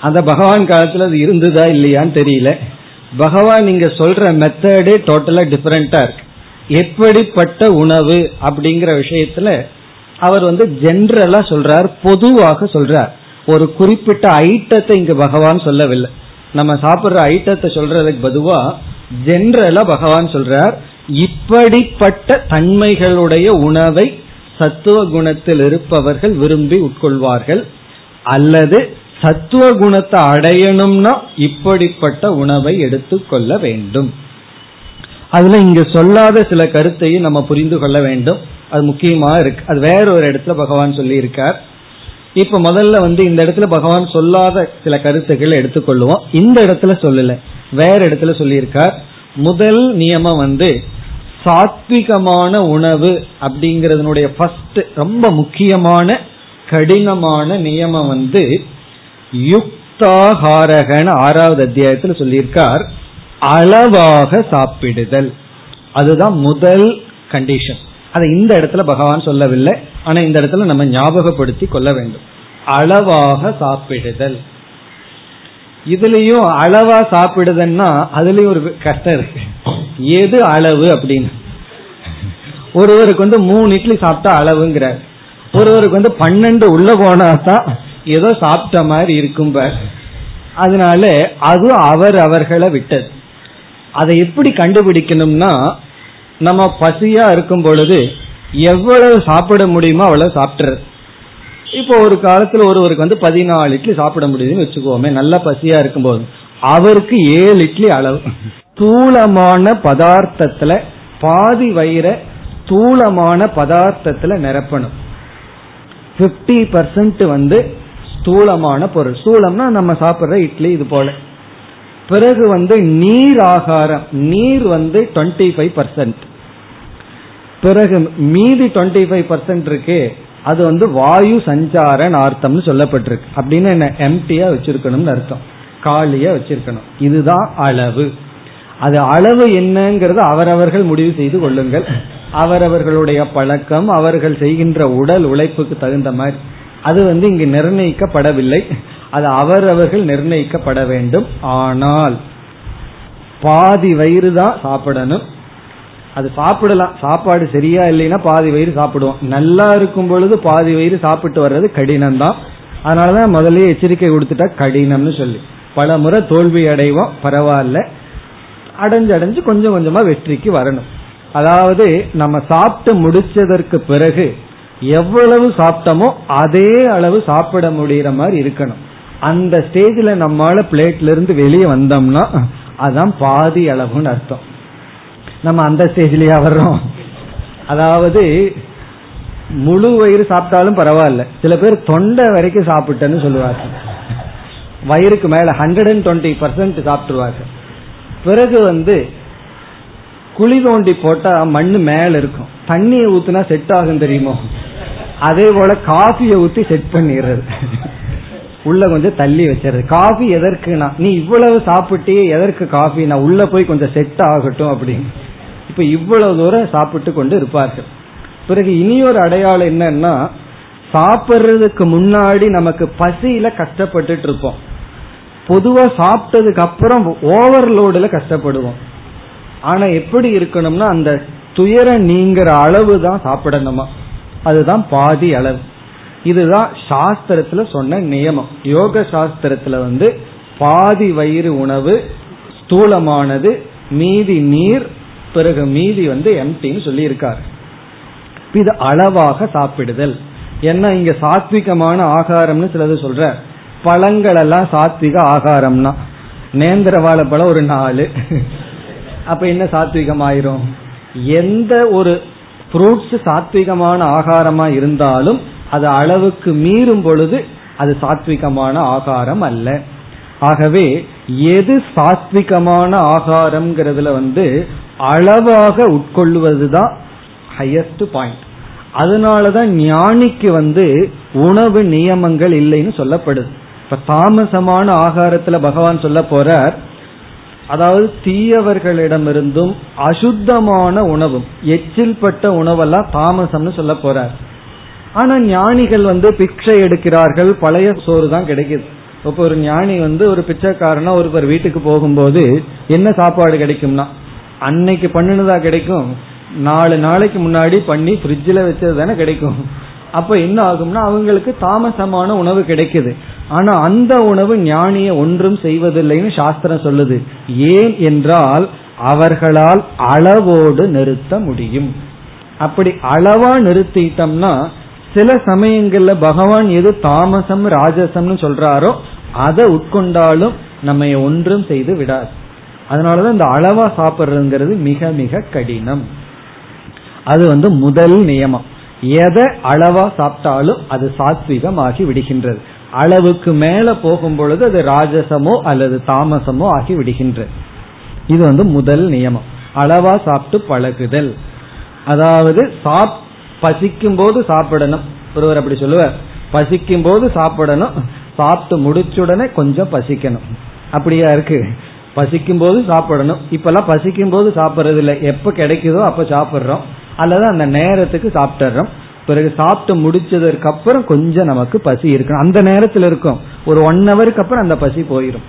அந்த பகவான் காலத்துல அது இருந்ததா இல்லையான்னு தெரியல. பகவான் நீங்க சொல்ற மெத்தடே டோட்டலா டிஃபரெண்டா இருக்கு. எப்படிப்பட்ட உணவு அப்படிங்கிற விஷயத்துல அவர் வந்து ஜென்ரலா சொல்றார் பொதுவாக சொல்றார். ஒரு குறிப்பிட்ட ஐட்டத்தை இங்கு பகவான் சொல்லவில்லை. நம்ம சாப்பிடுற ஐட்டத்தை சொல்றதுக்கு பதுவா ஜென்ரலா பகவான் சொல்றார் இப்படிப்பட்ட தன்மைகளுடைய உணவை சத்துவ குணத்தில் இருப்பவர்கள் விரும்பி உட்கொள்வார்கள். அல்லது சத்துவ குணத்தை அடையணும்னா இப்படிப்பட்ட உணவை எடுத்துக்கொள்ள வேண்டும். அதுல இங்க சொல்லாத சில கருத்தையும் நம்ம புரிந்து கொள்ள வேண்டும். அது முக்கியமா இருக்கு. அது வேற ஒரு இடத்துல பகவான் சொல்லி இருக்கார் இப்ப முதல்ல வந்து இந்த இடத்துல பகவான் சொல்லாத சில கருத்துக்களை எடுத்துக்கொள்ளுவோம். இந்த இடத்துல சொல்லல. வேற இடத்துல சொல்லியிருக்கார். முதல் நியமம் வந்து சாத்விகமான உணவு அப்படிங்கறதனுடைய ஃபர்ஸ்ட் ரொம்ப முக்கியமான கடினமான நியமம் வந்து யுக்தாகாரகன ஆறாவது அத்தியாயத்தில் சொல்லியிருக்கார். அளவாக சாப்பிடுதல். அதுதான் முதல் கண்டிஷன் அதை இந்த இடத்துல பகவான் சொல்லவில்லை. ஆனா இந்த இடத்துல நம்ம ஞாபகப்படுத்தி கொள்ள வேண்டும். அளவாக சாப்பிடுதல். இதுலயும் அளவா சாப்பிடுதுன்னா அதுலயும் ஒரு கஷ்டம் இருக்கு. எது அளவு அப்படின்னு? ஒருவருக்கு வந்து மூணு இட்லி சாப்பிட்டா அளவுங்கிறார். ஒருவருக்கு வந்து பன்னெண்டு உள்ள போனா தான் ஏதோ சாப்பிட்ட மாதிரி இருக்கும் அதனால அது அவர் அவர்களை விட்டது. அதை எப்படி கண்டுபிடிக்கணும்னா நம்ம பசியா இருக்கும் பொழுது எவ்வளவு சாப்பிட முடியுமோ அவ்வளவு சாப்பிட்டுறது இப்போ ஒரு காலத்துல ஒருவருக்கு வந்து பதினாலு இட்லி சாப்பிட முடியுதுன்னு வச்சுக்கோமே நல்லா பசியா இருக்கும்போது அவருக்கு ஏழு இட்லி அளவு. தூளமான பதார்த்தத்துல பாதி வயிற ஸ்தூலமான பதார்த்தத்துல நிரப்பணும். பிப்டி பர்சன்ட் வந்து ஸ்தூலமான பொருள். ஸ்தூலம்னா நம்ம சாப்பிடுற இட்லி இது போல. பிறகு வந்து நீர் ஆகாரம் நீர் வந்து டுவெண்ட்டி ஃபைவ் பர்சன்ட் பிறகு மீதி டுவெண்ட்டி ஃபைவ் பர்சன்ட் இருக்கு அது வந்து வாயு சஞ்சார நார்த்தம்னு சொல்லப்பட்டிருக்கு. அப்படின்னு என்ன எம்டியா வச்சிருக்கணும்னு அர்த்தம். காலியா வச்சிருக்கணும். இதுதான் அளவு. அது அளவு என்னங்கிறது அவரவர்கள் முடிவு செய்து கொள்ளுங்கள். அவரவர்களுடைய பழக்கம் அவர்கள் செய்கின்ற உடல் உழைப்புக்கு தகுந்த மாதிரி. அது வந்து இங்கு நிர்ணயிக்கப்படவில்லை. அது அவரவர்கள் நிர்ணயிக்கப்பட வேண்டும். ஆனால் பாதி வயிறு தான் சாப்பிடணும். அது சாப்பிடலாம். சாப்பாடு சரியா இல்லைன்னா பாதி வயிறு சாப்பிடுவோம். நல்லா இருக்கும் பொழுது பாதி வயிறு சாப்பிட்டு வர்றது கடினம் தான் அதனாலதான் முதலே எச்சரிக்கை கொடுத்துட்டா கடினம்னு சொல்லி. பல முறை தோல்வி அடைவோம். பரவாயில்ல. அடைஞ்சு அடைஞ்சு கொஞ்சம் கொஞ்சமா வெற்றிக்கு வரணும். அதாவது நம்ம சாப்பிட்டு முடிச்சதற்கு பிறகு எவ்வளவு சாப்பிட்டோமோ அதே அளவு சாப்பிட முடிகிற மாதிரி இருக்கணும். அந்த ஸ்டேஜ்ல நம்மளால பிளேட்ல இருந்து வெளியே வந்தோம்னா அதான் பாதி அளவுன்னு அர்த்தம். நம்ம அந்த ஸ்டேஜ்லயா வர்றோம். அதாவது முழு வயிறு சாப்பிட்டாலும் பரவாயில்ல. சில பேர் தொண்டை வரைக்கும் சாப்பிட்டேன்னு சொல்லுவாங்க வயிறுக்கு மேல ஹண்ட்ரட் அண்ட் டுவெண்ட்டி பர்சன்ட் சாப்பிட்டுருவாங்க பிறகு வந்து குழி தோண்டி போட்டா மண்ணு மேல இருக்கும். தண்ணியை ஊத்துனா செட் ஆகும் தெரியுமோ? அதே போல காஃபியை ஊத்தி செட் பண்ணிடுறது. உள்ள கொஞ்சம் தள்ளி வச்சிருது காஃபி எதற்குனா நீ இவ்வளவு சாப்பிட்டே எதற்கு காஃபி நான் உள்ள போய் கொஞ்சம் செட் ஆகட்டும் அப்படின்னு. இப்ப இவ்வளவு தூரம் சாப்பிட்டு கொண்டு இருப்பார்கள். பிறகு இனி ஒரு அடையாளம் என்னன்னா சாப்பிட்றதுக்கு முன்னாடி நமக்கு பசியில கஷ்டப்பட்டுட்டு இருப்போம். பொதுவா சாப்பிட்டதுக்கு அப்புறம் ஓவர்லோடுல கஷ்டப்படுவோம். ஆனா எப்படி இருக்கணும்னா அந்த துயர நீங்கிற அளவு தான் சாப்பிடணுமா? அதுதான் பாதி அளவு. இதுதான் சாஸ்திரத்துல சொன்ன நியமம். யோக சாஸ்திரத்துல வந்து பாதி வயிறு உணவு ஸ்தூலமானது மீதி நீர் பிறகு மீதி வந்து எம்டின்னு சொல்லி இருக்காரு இது அளவாக சாப்பிடுதல். ஏன்னா இங்க சாத்விகமான ஆகாரம்னு சிலது சொல்ற பழங்கள் எல்லாம் சாத்விக ஆகாரம்னா. நேந்திர வாழைப்பழம் ஒரு நாலு. அப்ப என்ன சாத்விகம் ஆயிரும் எந்த ஒரு ஃப்ரூட்ஸ் சாத்விகமான ஆகாரமா இருந்தாலும் அது அளவுக்கு மீறும் பொழுது அது சாத்விகமான ஆகாரம் அல்ல. ஆகவே எது சாத்விகமான ஆகாரம்ங்கிறதுல வந்து அளவாக உட்கொள்வதுதான் ஹையஸ்ட் பாயிண்ட் அதனாலதான் ஞானிக்கு வந்து உணவு நியமங்கள் இல்லைன்னு சொல்லப்படுது. இப்ப தாமசமான ஆகாரத்துல பகவான் சொல்ல போறார் அதாவது தீயவர்களிடமிருந்தும் அசுத்தமான உணவும் எச்சில் பட்ட உணவெல்லாம் தாமசம்னு சொல்ல போறார். ஆனா ஞானிகள் வந்து பிக்ஷை எடுக்கிறார்கள் பழைய சோறு தான் கிடைக்குது. இப்ப ஒரு ஞானி வந்து ஒரு பிச்சைக்காரனா ஒருவர் வீட்டுக்கு போகும்போது என்ன சாப்பாடு கிடைக்கும்னா அன்னைக்கு பண்ணினதா கிடைக்கும். நாலு நாளைக்கு முன்னாடி பண்ணி ஃப்ரிட்ஜில் வச்சது தானே கிடைக்கும். அப்ப என்ன ஆகும்னா அவங்களுக்கு தாமசமான உணவு கிடைக்குது. ஆனா அந்த உணவு ஞானிய ஒன்றும் செய்வதில்லைன்னு சாஸ்திரம் சொல்லுது. ஏன் என்றால் அவர்களால் அளவோடு நிறுத்த முடியும். அப்படி அளவா நிறுத்திட்டோம்னா சில சமயங்கள்ல பகவான் எது தாமசம் ராஜசம்னு சொல்றாரோ அதை உட்கொண்டாலும் நம்ம ஒன்றும் செய்து விடாது. அதனாலதான் இந்த அளவா சாப்பிடுறதுங்கிறது மிக மிக கடினம். அது வந்து முதல் நியமம். எதை அளவா சாப்பிட்டாலும் அது சாத்விகம் ஆகி விடுகின்றது. அளவுக்கு மேல போகும் பொழுது அது ராஜசமோ அல்லது தாமசமோ ஆகி விடுகின்றது. இது வந்து முதல் நியமம். அளவா சாப்பிட்டு பழகுதல். அதாவது சாப் பசிக்கும் போது சாப்பிடணும். ஒருவர் அப்படி சொல்லுவார். பசிக்கும் போது சாப்பிடணும். சாப்பிட்டு முடிச்சுடனே கொஞ்சம் பசிக்கணும். அப்படியா இருக்கு? பசிக்கும் போது சாப்பிடணும். இப்பெல்லாம் பசிக்கும் போது சாப்பிட்றது இல்லை எப்போ கிடைக்குதோ அப்போ சாப்பிட்றோம். அல்லது அந்த நேரத்துக்கு சாப்பிட்டுறோம். பிறகு சாப்பிட்டு முடிச்சதற்கு அப்புறம் கொஞ்சம் நமக்கு பசி இருக்கணும். அந்த நேரத்தில் இருக்கும். ஒரு ஒன் ஹவருக்கு அப்புறம் அந்த பசி போயிடும்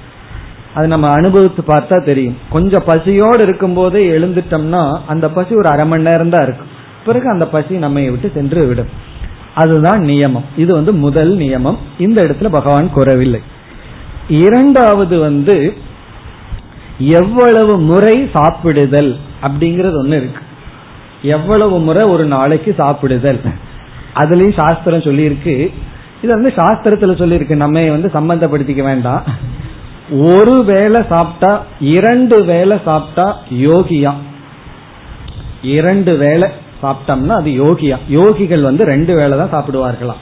அது நம்ம அனுபவித்து பார்த்தா தெரியும். கொஞ்சம் பசியோடு இருக்கும் போதே எழுந்துட்டோம்னா அந்த பசி ஒரு அரை மணி நேரம் தான் இருக்கும். பிறகு அந்த பசி நம்மை விட்டு சென்று விடும். அதுதான் நியமம். இது வந்து முதல் நியமம். இந்த இடத்துல பகவான் கூறவில்லை. இரண்டாவது வந்து எவ்வளவு முறை சாப்பிடுதல் அப்படிங்கறது ஒண்ணு இருக்கு. எவ்வளவு முறை ஒரு நாளைக்கு சாப்பிடுதல். அதுலயும் சாஸ்திரம் சொல்லியிருக்கு. இது வந்து சாஸ்திரத்துல சொல்லியிருக்கு. நம்ம வந்து சம்பந்தப்படுத்திக்க வேண்டாம். ஒரு வேளை சாப்பிட்டா இரண்டு வேளை சாப்பிட்டா யோகியா. இரண்டு வேளை சாப்பிட்டோம்னா அது யோகியா. யோகிகள் வந்து ரெண்டு வேளை தான் சாப்பிடுவார்களாம்.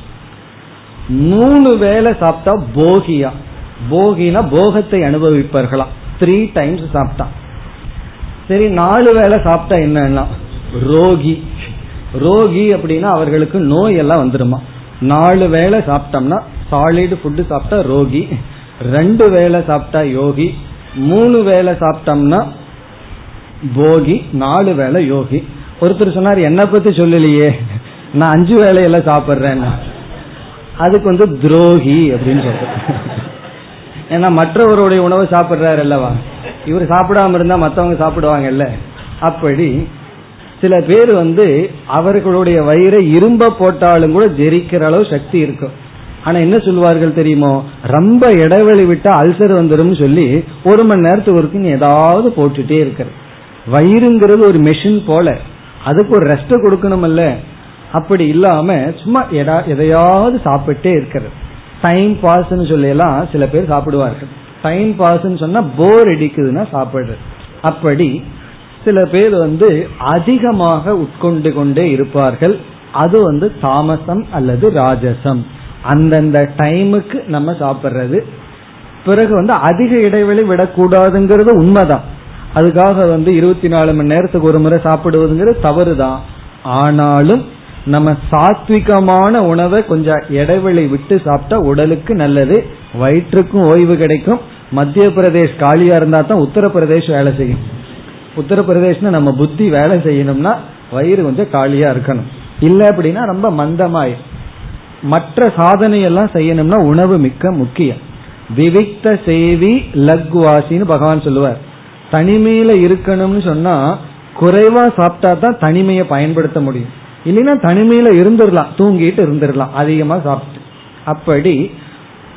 மூணு வேளை சாப்பிட்டா போகியா. போகினா போகத்தை அனுபவிப்பார்களாம். த்ரீ டைம்ஸ் சாப்பிட்டா. சரி நாலு வேளை சாப்பிட்டா என்னன்னா ரோகி. ரோகி அப்படின்னா அவர்களுக்கு நோய் எல்லாம் வந்துருமா? நாலு வேளை சாப்பிட்டோம்னா சாலிடு ஃபுட்டு சாப்பிட்டா ரோகி ரெண்டு வேளை சாப்பிட்டா யோகி மூணு வேளை சாப்பிட்டோம்னா போகி நாலு வேளை யோகி. ஒருத்தர் சொன்னார் என்னை பத்தி சொல்லலையே நான் அஞ்சு வேலையெல்லாம் சாப்பிட்றேன்னா. அதுக்கு வந்து துரோகி அப்படின்னு சொல்றேன் ஏன்னா மற்றவருடைய உணவை சாப்பிட்றாரு அல்லவா? இவர் சாப்பிடாம இருந்தா மற்றவங்க சாப்பிடுவாங்கல்ல? அப்படி சில பேர் வந்து அவர்களுடைய வயிறை இரும்ப போட்டாலும் கூட ஜெரிக்கிற அளவு சக்தி இருக்கும். ஆனா என்ன சொல்லுவார்கள் தெரியுமோ? ரொம்ப இடைவெளி விட்டா அல்சர் வந்துடும் சொல்லி ஒரு மணி நேரத்துக்கு ஒருக்கு ஏதாவது போட்டுட்டே இருக்கிற. வயிறுங்கிறது ஒரு மெஷின் போல. அதுக்கு ஒரு ரெஸ்ட் கொடுக்கணும்ல அப்படி இல்லாம சும்மா எதையாவது சாப்பிட்டே இருக்கிறது. டைம் பாஸ்ன்னு சொல்லலாம் சில பேர் சாப்பிடுவார்கள். டைம் பாஸ்ன்னு சொன்னா போர் அடிக்குதுன்னா சாப்பிடுறது. அப்படி சில பேர் வந்து அதிகமாக உட்கொண்டு கொண்டே இருப்பார்கள். அது வந்து தாமசம் அல்லது ராஜசம். அந்தந்த டைமுக்கு நம்ம சாப்பிடுறது. பிறகு வந்து அதிக இடைவெளி விடக்கூடாதுங்கிறது உண்மைதான். அதுக்காக வந்து இருபத்தி நாலு மணி நேரத்துக்கு ஒரு முறை சாப்பிடுவதுங்கிறது தவறு தான் ஆனாலும் நம்ம சாத்விகமான உணவை கொஞ்சம் இடைவெளி விட்டு சாப்பிட்டா உடலுக்கு நல்லது வயிற்றுக்கும் ஓய்வு கிடைக்கும். மத்திய பிரதேஷ் காலியா இருந்தா தான் உத்தரப்பிரதேஷ் வேலை செய்யும். உத்தரப்பிரதேஷ்ல நம்ம புத்தி வேலை செய்யணும்னா வயிறு கொஞ்சம் காலியா இருக்கணும். இல்ல அப்படின்னா ரொம்ப மந்தமாய் மற்ற சாதனையெல்லாம் செய்யணும்னா உணவு மிக்க முக்கியம். விவிக்த சேவி லக்வாசின்னு பகவான் சொல்லுவார். தனிமையில இருக்கணும்னு சொன்னா குறைவா சாப்பிட்டா தான் தனிமையை பயன்படுத்த முடியும். இல்லைன்னா தனிமையில இருந்துடலாம் தூங்கிட்டு இருந்துடலாம் அதிகமா சாப்பிட்டு. அப்படி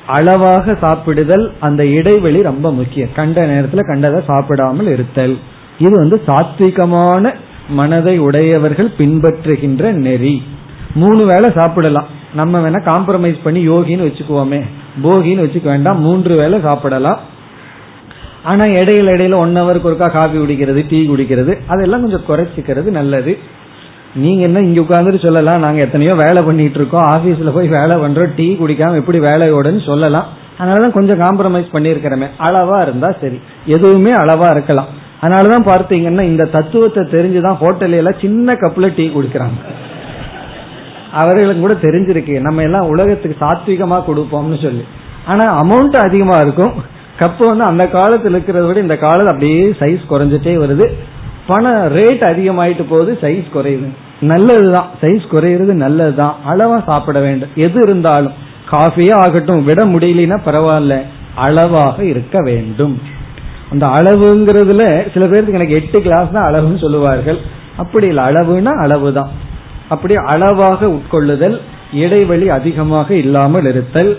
அளவாக சாப்பிடுதல் அந்த இடைவெளி ரொம்ப முக்கியம். கண்ட நேரத்துல கண்டதை சாப்பிடாமல் இருத்தல். இது வந்து சாத்விகமான மனதை உடையவர்கள் பின்பற்றுகின்ற நெறி. மூணு வேளை சாப்பிடலாம். நம்ம வேணா காம்ப்ரமைஸ் பண்ணி யோகின்னு வச்சுக்குவோமே. போகின்னு வச்சுக்க வேண்டாம் மூன்று வேளை சாப்பிடலாம். ஆனா இடையில இடையில ஒன் ஹவருக்கு ஒருக்கா காஃபி குடிக்கிறது டீ குடிக்கிறது அதெல்லாம் கொஞ்சம் குறைச்சிக்கிறது நல்லது. நீங்க என்ன இங்க உட்காந்துட்டு சொல்லலாம்? நாங்க எத்தனையோ வேலை பண்ணிட்டு இருக்கோம். ஆபீஸ்ல போய் வேலை பண்றோம். டீ குடிக்காம எப்படி வேலையோடன்னு சொல்லலாம். அதனாலதான் கொஞ்சம் காம்ப்ரமைஸ் பண்ணிருக்கிறமே அளவா இருந்தா சரி. எதுவுமே அளவா இருக்கலாம். அதனாலதான் பார்த்தீங்கன்னா இந்த தத்துவத்தை தெரிஞ்சுதான் ஹோட்டல்ல எல்லாம் சின்ன கப்ல டீ குடிக்கிறாங்க. அவர்களுக்கு கூட தெரிஞ்சிருக்கு. நம்ம எல்லாம் உலகத்துக்கு சாத்விகமா கொடுப்போம்னு சொல்லி. ஆனா அமௌண்ட் அதிகமா இருக்கும். கப்பு வந்து அந்த காலத்தில் இருக்கிறத விட இந்த காலத்தில் அப்படியே சைஸ் குறைஞ்சிட்டே வருது. பணம் ரேட் அதிகமாயிட்டு போகுது சைஸ் குறையுது. நல்லதுதான். சைஸ் குறையிறது நல்லதுதான். அளவா சாப்பிட வேண்டும். எது இருந்தாலும். காஃபியே ஆகட்டும் விட முடியலன்னா பரவாயில்ல. அளவாக இருக்க வேண்டும். அந்த அளவுங்கிறதுல சில பேருக்கு எனக்கு எட்டு கிளாஸ் தான் அளவுன்னு சொல்லுவார்கள். அப்படி இல்லை. அளவுனா அளவு தான் அப்படி அளவாக உட்கொள்ளுதல் இடைவெளி அதிகமாக இல்லாமல் இருத்தல்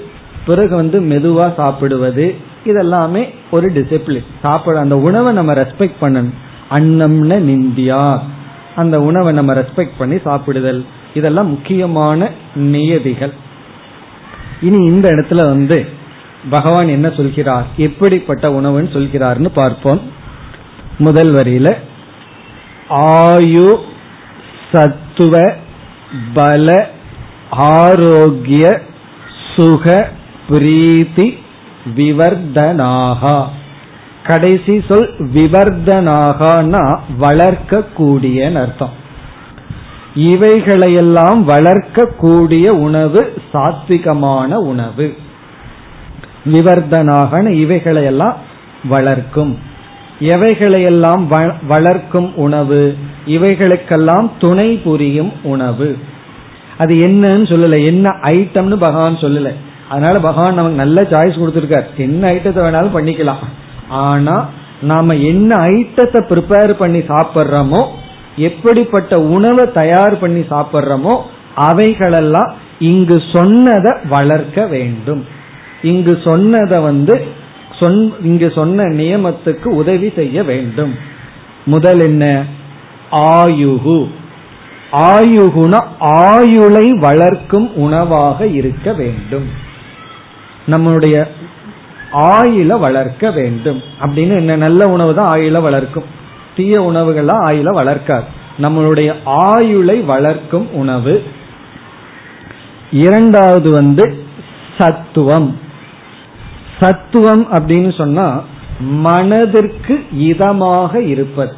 பிறகு வந்து மெதுவா சாப்பிடுவது இதெல்லாமே ஒரு டிசிப்ளின் சாப்பிட அந்த உணவை நம்ம ரெஸ்பெக்ட் பண்ணணும். அன்னம்ன நிந்தியா. அந்த உணவை நம்ம ரெஸ்பெக்ட் பண்ணி சாப்பிடுதல். இதெல்லாம் முக்கியமான நியதிகள். இனி இந்த இடத்துல வந்து பகவான் என்ன சொல்கிறார்? எப்படிப்பட்ட உணவுன்னு சொல்கிறார்னு பார்ப்போம். முதல் வரியில ஆயு சத்துவ பல ஆரோக்கிய சுக பிரீத்தி விவர்தனாகா. கடைசி சொல் விவர்தனாகனா வளர்க்கக்கூடிய அர்த்தம். இவைகளையெல்லாம் வளர்க்கக்கூடிய உணவு சாத்விகமான உணவு. விவர்தனாக இவைகளையெல்லாம் வளர்க்கும். எவைகளையெல்லாம் வளர்க்கும் உணவு? இவைகளுக்கெல்லாம் துணை புரியும் உணவு. அது என்னன்னு சொல்லல. என்ன ஐட்டம்னு பகவான் சொல்லல. அதனால பகவான் நமக்கு நல்ல சாய்ஸ் கொடுத்துருக்கார். என்ன ஐட்டத்தை வேணாலும் பண்ணிக்கலாம். ஆனா நாம என்ன ஐட்டத்தை ப்ரிப்பேர் பண்ணி சாப்பிட்றோமோ எப்படிப்பட்ட உணவை தயார் பண்ணி சாப்பிட்றோமோ அவைகளெல்லாம் இங்கு சொன்னதை வளர்க்க வேண்டும். இங்கு சொன்னதை வந்து இங்கு சொன்ன நியமத்துக்கு உதவி செய்ய வேண்டும். முதல் என்ன? ஆயுகு. ஆயுகுன ஆயுளை வளர்க்கும் உணவாக இருக்க வேண்டும். நம்முடைய ஆயில வளர்க்க வேண்டும். அப்படின்னு என்ன நல்ல உணவு தான் ஆயில வளர்க்கும். தீய உணவுகள்லாம் ஆயில வளர்க்காது. நம்மளுடைய ஆயுளை வளர்க்கும் உணவு. இரண்டாவது வந்து சத்துவம். சத்துவம் அப்படின்னு சொன்னா மனதிற்கு இதமாக இருப்பது.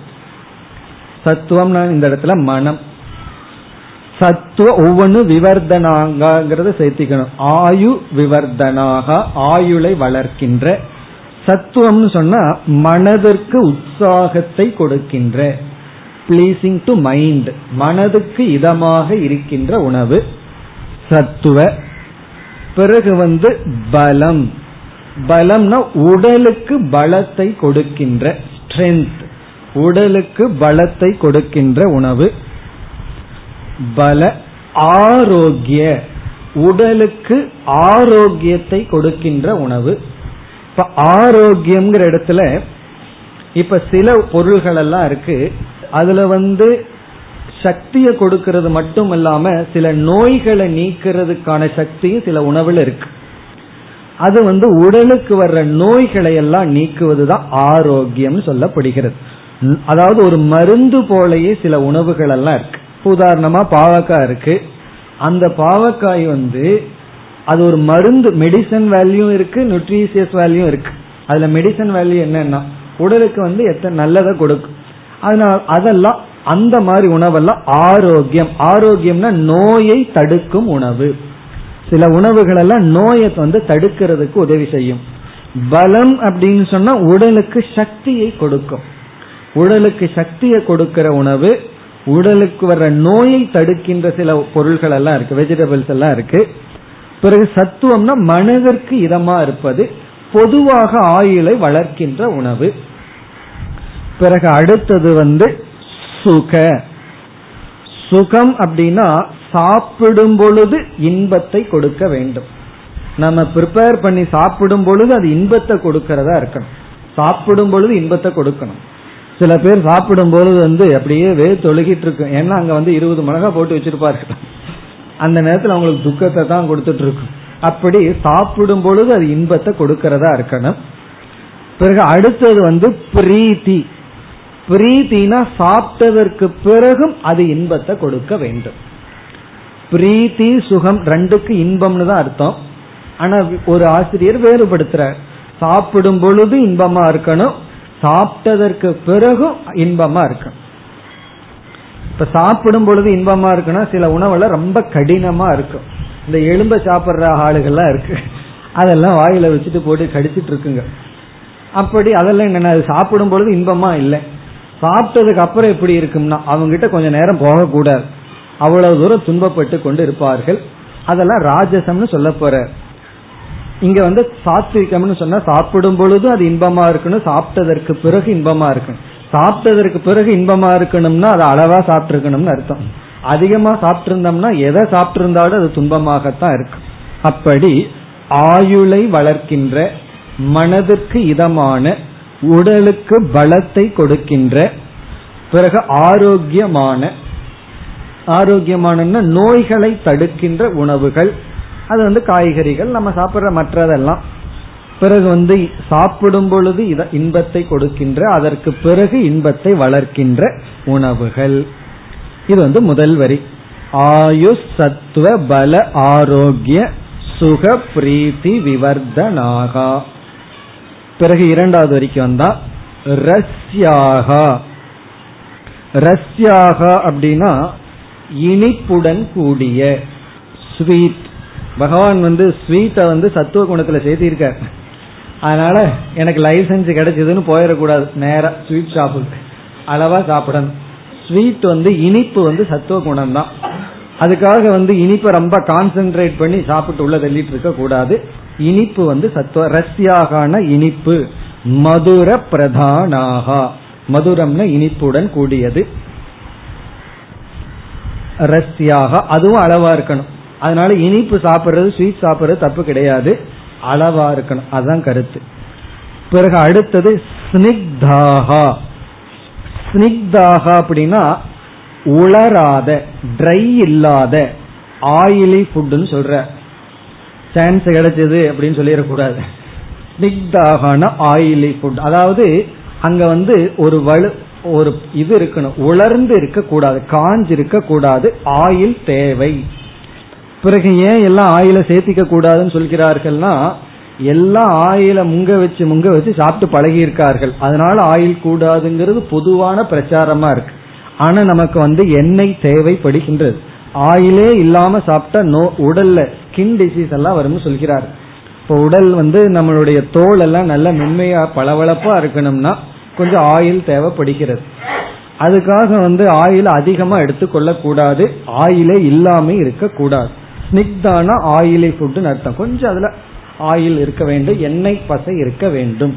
சத்துவம் இந்த இடத்துல மனம். சத்துவ ஒவ்வொன்று விவர்தனாங்கிறத சேர்த்திக்கணும். ஆயு விவர்தனாக ஆயுளை வளர்க்கின்ற. சத்துவம்னு சொன்னா மனதிற்கு உற்சாகத்தை கொடுக்கின்ற. பிளீசிங் டு மைண்ட் மனதுக்கு இதமாக இருக்கின்ற உணவு. சத்துவ. பிறகு வந்து பலம். பலம்னா உடலுக்கு பலத்தை கொடுக்கின்ற. ஸ்ட்ரென்த் உடலுக்கு பலத்தை கொடுக்கின்ற உணவு. பல ஆரோக்கிய உடலுக்கு ஆரோக்கியத்தை கொடுக்கின்ற உணவு. இப்ப ஆரோக்கியம்ங்கிற இடத்துல இப்ப சில பொருள்கள் எல்லாம் இருக்கு. அதுல வந்து சக்தியை கொடுக்கறது மட்டும் இல்லாம சில நோய்களை நீக்கிறதுக்கான சக்தியும் சில உணவுல இருக்கு. அது வந்து உடலுக்கு வர்ற நோய்களை எல்லாம் நீக்குவதுதான் ஆரோக்கியம் சொல்லப்படுகிறது. அதாவது ஒரு மருந்து போலயே சில உணவுகள் எல்லாம் இருக்கு. உதாரணமா பாவக்காய் இருக்கு. அந்த பாவக்காய் வந்து அது ஒரு மருந்து மெடிசன் வேல்யூ இருக்கு நியூட்ரிஷியஸ் வேல்யூ இருக்கு. அதுல மெடிசன் வேல்யூ என்னன்னா உடலுக்கு வந்து எத்தனை நல்லதை கொடுக்கும். அதனால அதெல்லாம் அந்த மாதிரி உணவெல்லாம் ஆரோக்கியம். ஆரோக்கியம்னா நோயை தடுக்கும் உணவு. சில உணவுகள் எல்லாம் நோயை வந்து தடுக்கிறதுக்கு உதவி செய்யும். பலம் அப்படின்னு சொன்னா உடலுக்கு சக்தியை கொடுக்கும். உடலுக்கு சக்தியை கொடுக்கிற உணவு உடலுக்கு வர்ற நோயை தடுக்கின்ற சில பொருள்கள் எல்லாம் இருக்கு வெஜிடபிள்ஸ் எல்லாம் இருக்கு. பிறகு சத்துவம்னா மனதிற்கு இதமா இருப்பது பொதுவாக ஆயுளை வளர்க்கின்ற உணவு. பிறகு அடுத்தது வந்து சுக. சுகம் அப்படின்னா சாப்பிடும் பொழுது இன்பத்தை கொடுக்க வேண்டும். நம்ம ப்ரிப்பேர் பண்ணி சாப்பிடும் பொழுது அது இன்பத்தை கொடுக்கறதா இருக்கணும். சாப்பிடும் பொழுது இன்பத்தை கொடுக்கணும். சில பேர் சாப்பிடும்பொழுது வந்து அப்படியே வே தொழுகிட்டு இருக்கும். ஏன்னா அங்க வந்து இருபது மிளகா போட்டு வச்சிருப்பாரு அந்த நேரத்தில் அவங்களுக்கு துக்கத்தை தான் கொடுத்துட்டு இருக்கும். அப்படி சாப்பிடும் பொழுது அது இன்பத்தை கொடுக்கறதா இருக்கணும். பிறகு அடுத்தது வந்து பிரீத்தி. பிரீத்தினா சாப்பிட்டதற்கு பிறகும் அது இன்பத்தை கொடுக்க வேண்டும். பிரீத்தி சுகம் ரெண்டுக்கு இன்பம்னு தான் அர்த்தம். ஆனா ஒரு ஆசிரியர் வேறுபடுத்துறார். சாப்பிடும் பொழுது இன்பமா இருக்கணும் சாப்பிட்டதற்கு பிறகும் இன்பமா இருக்கும் இப்ப சாப்பிடும் பொழுது இன்பமா இருக்குன்னா சில உணவுல ரொம்ப கடினமா இருக்கும் இந்த எலும்ப சாப்பிடுற ஆளுகள்லாம் இருக்கு. அதெல்லாம் வாயில வச்சுட்டு போட்டு கடிச்சிட்டு இருக்குங்க. அப்படி அதெல்லாம் என்னென்ன அது சாப்பிடும் பொழுது இன்பமா இல்லை. சாப்பிட்டதுக்கு அப்புறம் எப்படி இருக்கும்னா அவங்க கிட்ட கொஞ்ச நேரம் போகக்கூடாது. அவ்வளவு தூரம் துன்பப்பட்டு கொண்டு இருப்பார்கள். அதெல்லாம் ராஜசம்னு சொல்ல போற இங்க வந்து சாத்விகம்னு சொன்னா சாப்பிடும் பொழுது அது இன்பமா இருக்கணும் சாப்பிட்டதற்கு பிறகு இன்பமா இருக்கணும் சாப்பிட்டதற்கு பிறகு இன்பமா இருக்கணும்னா அது அளவா சாப்பிட்டுருக்கணும்னு அர்த்தம். அதிகமா சாப்பிட்டிருந்தோம்னா எதை சாப்பிட்டிருந்தாலும் அது துன்பமாகத்தான் இருக்கு. அப்படி ஆயுளை வளர்க்கின்ற மனதுக்கு இதமான உடலுக்கு பலத்தை கொடுக்கின்ற பிறகு ஆரோக்கியமான ஆரோக்கியமான நோய்களை தடுக்கின்ற உணவுகள் அது வந்து காய்கறிகள் நம்ம சாப்பிடுற மற்றதெல்லாம். பிறகு வந்து சாப்பிடும் பொழுது இன்பத்தை கொடுக்கின்ற அதற்கு பிறகு இன்பத்தை வளர்க்கின்ற உணவுகள். இது வந்து முதல் வரி. ஆயுஷ் சத்துவ பல ஆரோக்கிய சுக பிரீத்தி விவர்தனாகா. பிறகு இரண்டாவது வரைக்கும் வந்தா ரஸ்யாகா. ரஸ்யாகா அப்படின்னா இனிப்புடன் கூடிய ஸ்வீட் பகவான் வந்து ஸ்வீட்டை வந்து சத்துவ குணத்துல சேர்த்திருக்கார். அதனால எனக்கு லைசன்ஸ் கிடைச்சதுன்னு போயிடக்கூடாது. நேரா ஸ்வீட் ஷாப்புக்கு அளவா சாப்பிடணும். ஸ்வீட் வந்து இனிப்பு வந்து சத்துவ குணம் தான் அதுக்காக வந்து இனிப்பை ரொம்ப கான்சென்ட்ரேட் பண்ணி சாப்பிட்டு உள்ள தள்ளிட்டு இருக்க கூடாது. இனிப்பு வந்து சத்துவ ரஷ்யாகான இனிப்பு. மதுர பிரதானாகா. மதுரம்னா இனிப்புடன் கூடியது. ரஷ்யாக அதுவும் அளவா இருக்கணும். அதனால இனிப்பு சாப்பிடுறது ஸ்வீட் சாப்பிடுறது தப்பு கிடையாது. அளவா இருக்கணும். அதுதான் கருத்து. பிறகு அடுத்தது ஸ்னிக்தாகா. ஸ்னிக்தாகா அப்படின்னா உளராத ட்ரை இல்லாத ஆயிலி ஃபுட்டுன்னு சொல்ற. சான்ஸ் கிடைச்சது அப்படின்னு சொல்லிடக்கூடாது. ஸ்னிக்தாகான ஆயிலி ஃபுட் அதாவது அங்க வந்து ஒரு வலு ஒரு இது இருக்கணும். உலர்ந்து இருக்க கூடாது காஞ்சு இருக்க கூடாது ஆயில் தேவை. பிறகு ஏன் எல்லாம் ஆயில சேர்த்திக்க கூடாதுன்னு சொல்கிறார்கள்னா எல்லாம் ஆயில முங்க வச்சு முங்க வச்சு சாப்பிட்டு பழகி இருக்கார்கள் அதனால ஆயில் கூடாதுங்கிறது பொதுவான பிரச்சாரமா இருக்கு. ஆனா நமக்கு வந்து எண்ணெய் தேவைப்படுகின்றது. ஆயிலே இல்லாம சாப்பிட்டா நோ உடல்ல ஸ்கின் டிசீஸ் எல்லாம் வரும்னு சொல்கிறார். இப்போ உடல் வந்து நம்மளுடைய தோல் எல்லாம் நல்ல மென்மையா பளபளப்பா இருக்கணும்னா கொஞ்சம் ஆயில் தேவைப்படுகிறது. அதுக்காக வந்து ஆயில் அதிகமா எடுத்துக்கொள்ள கூடாது ஆயிலே இல்லாம இருக்க கூடாது ஸ்னிக்தான ஆயிலை ஃபுட்னு அர்த்தம். கொஞ்சம் அதுல ஆயில் இருக்க வேண்டும் எண்ணெய் பசை இருக்க வேண்டும்.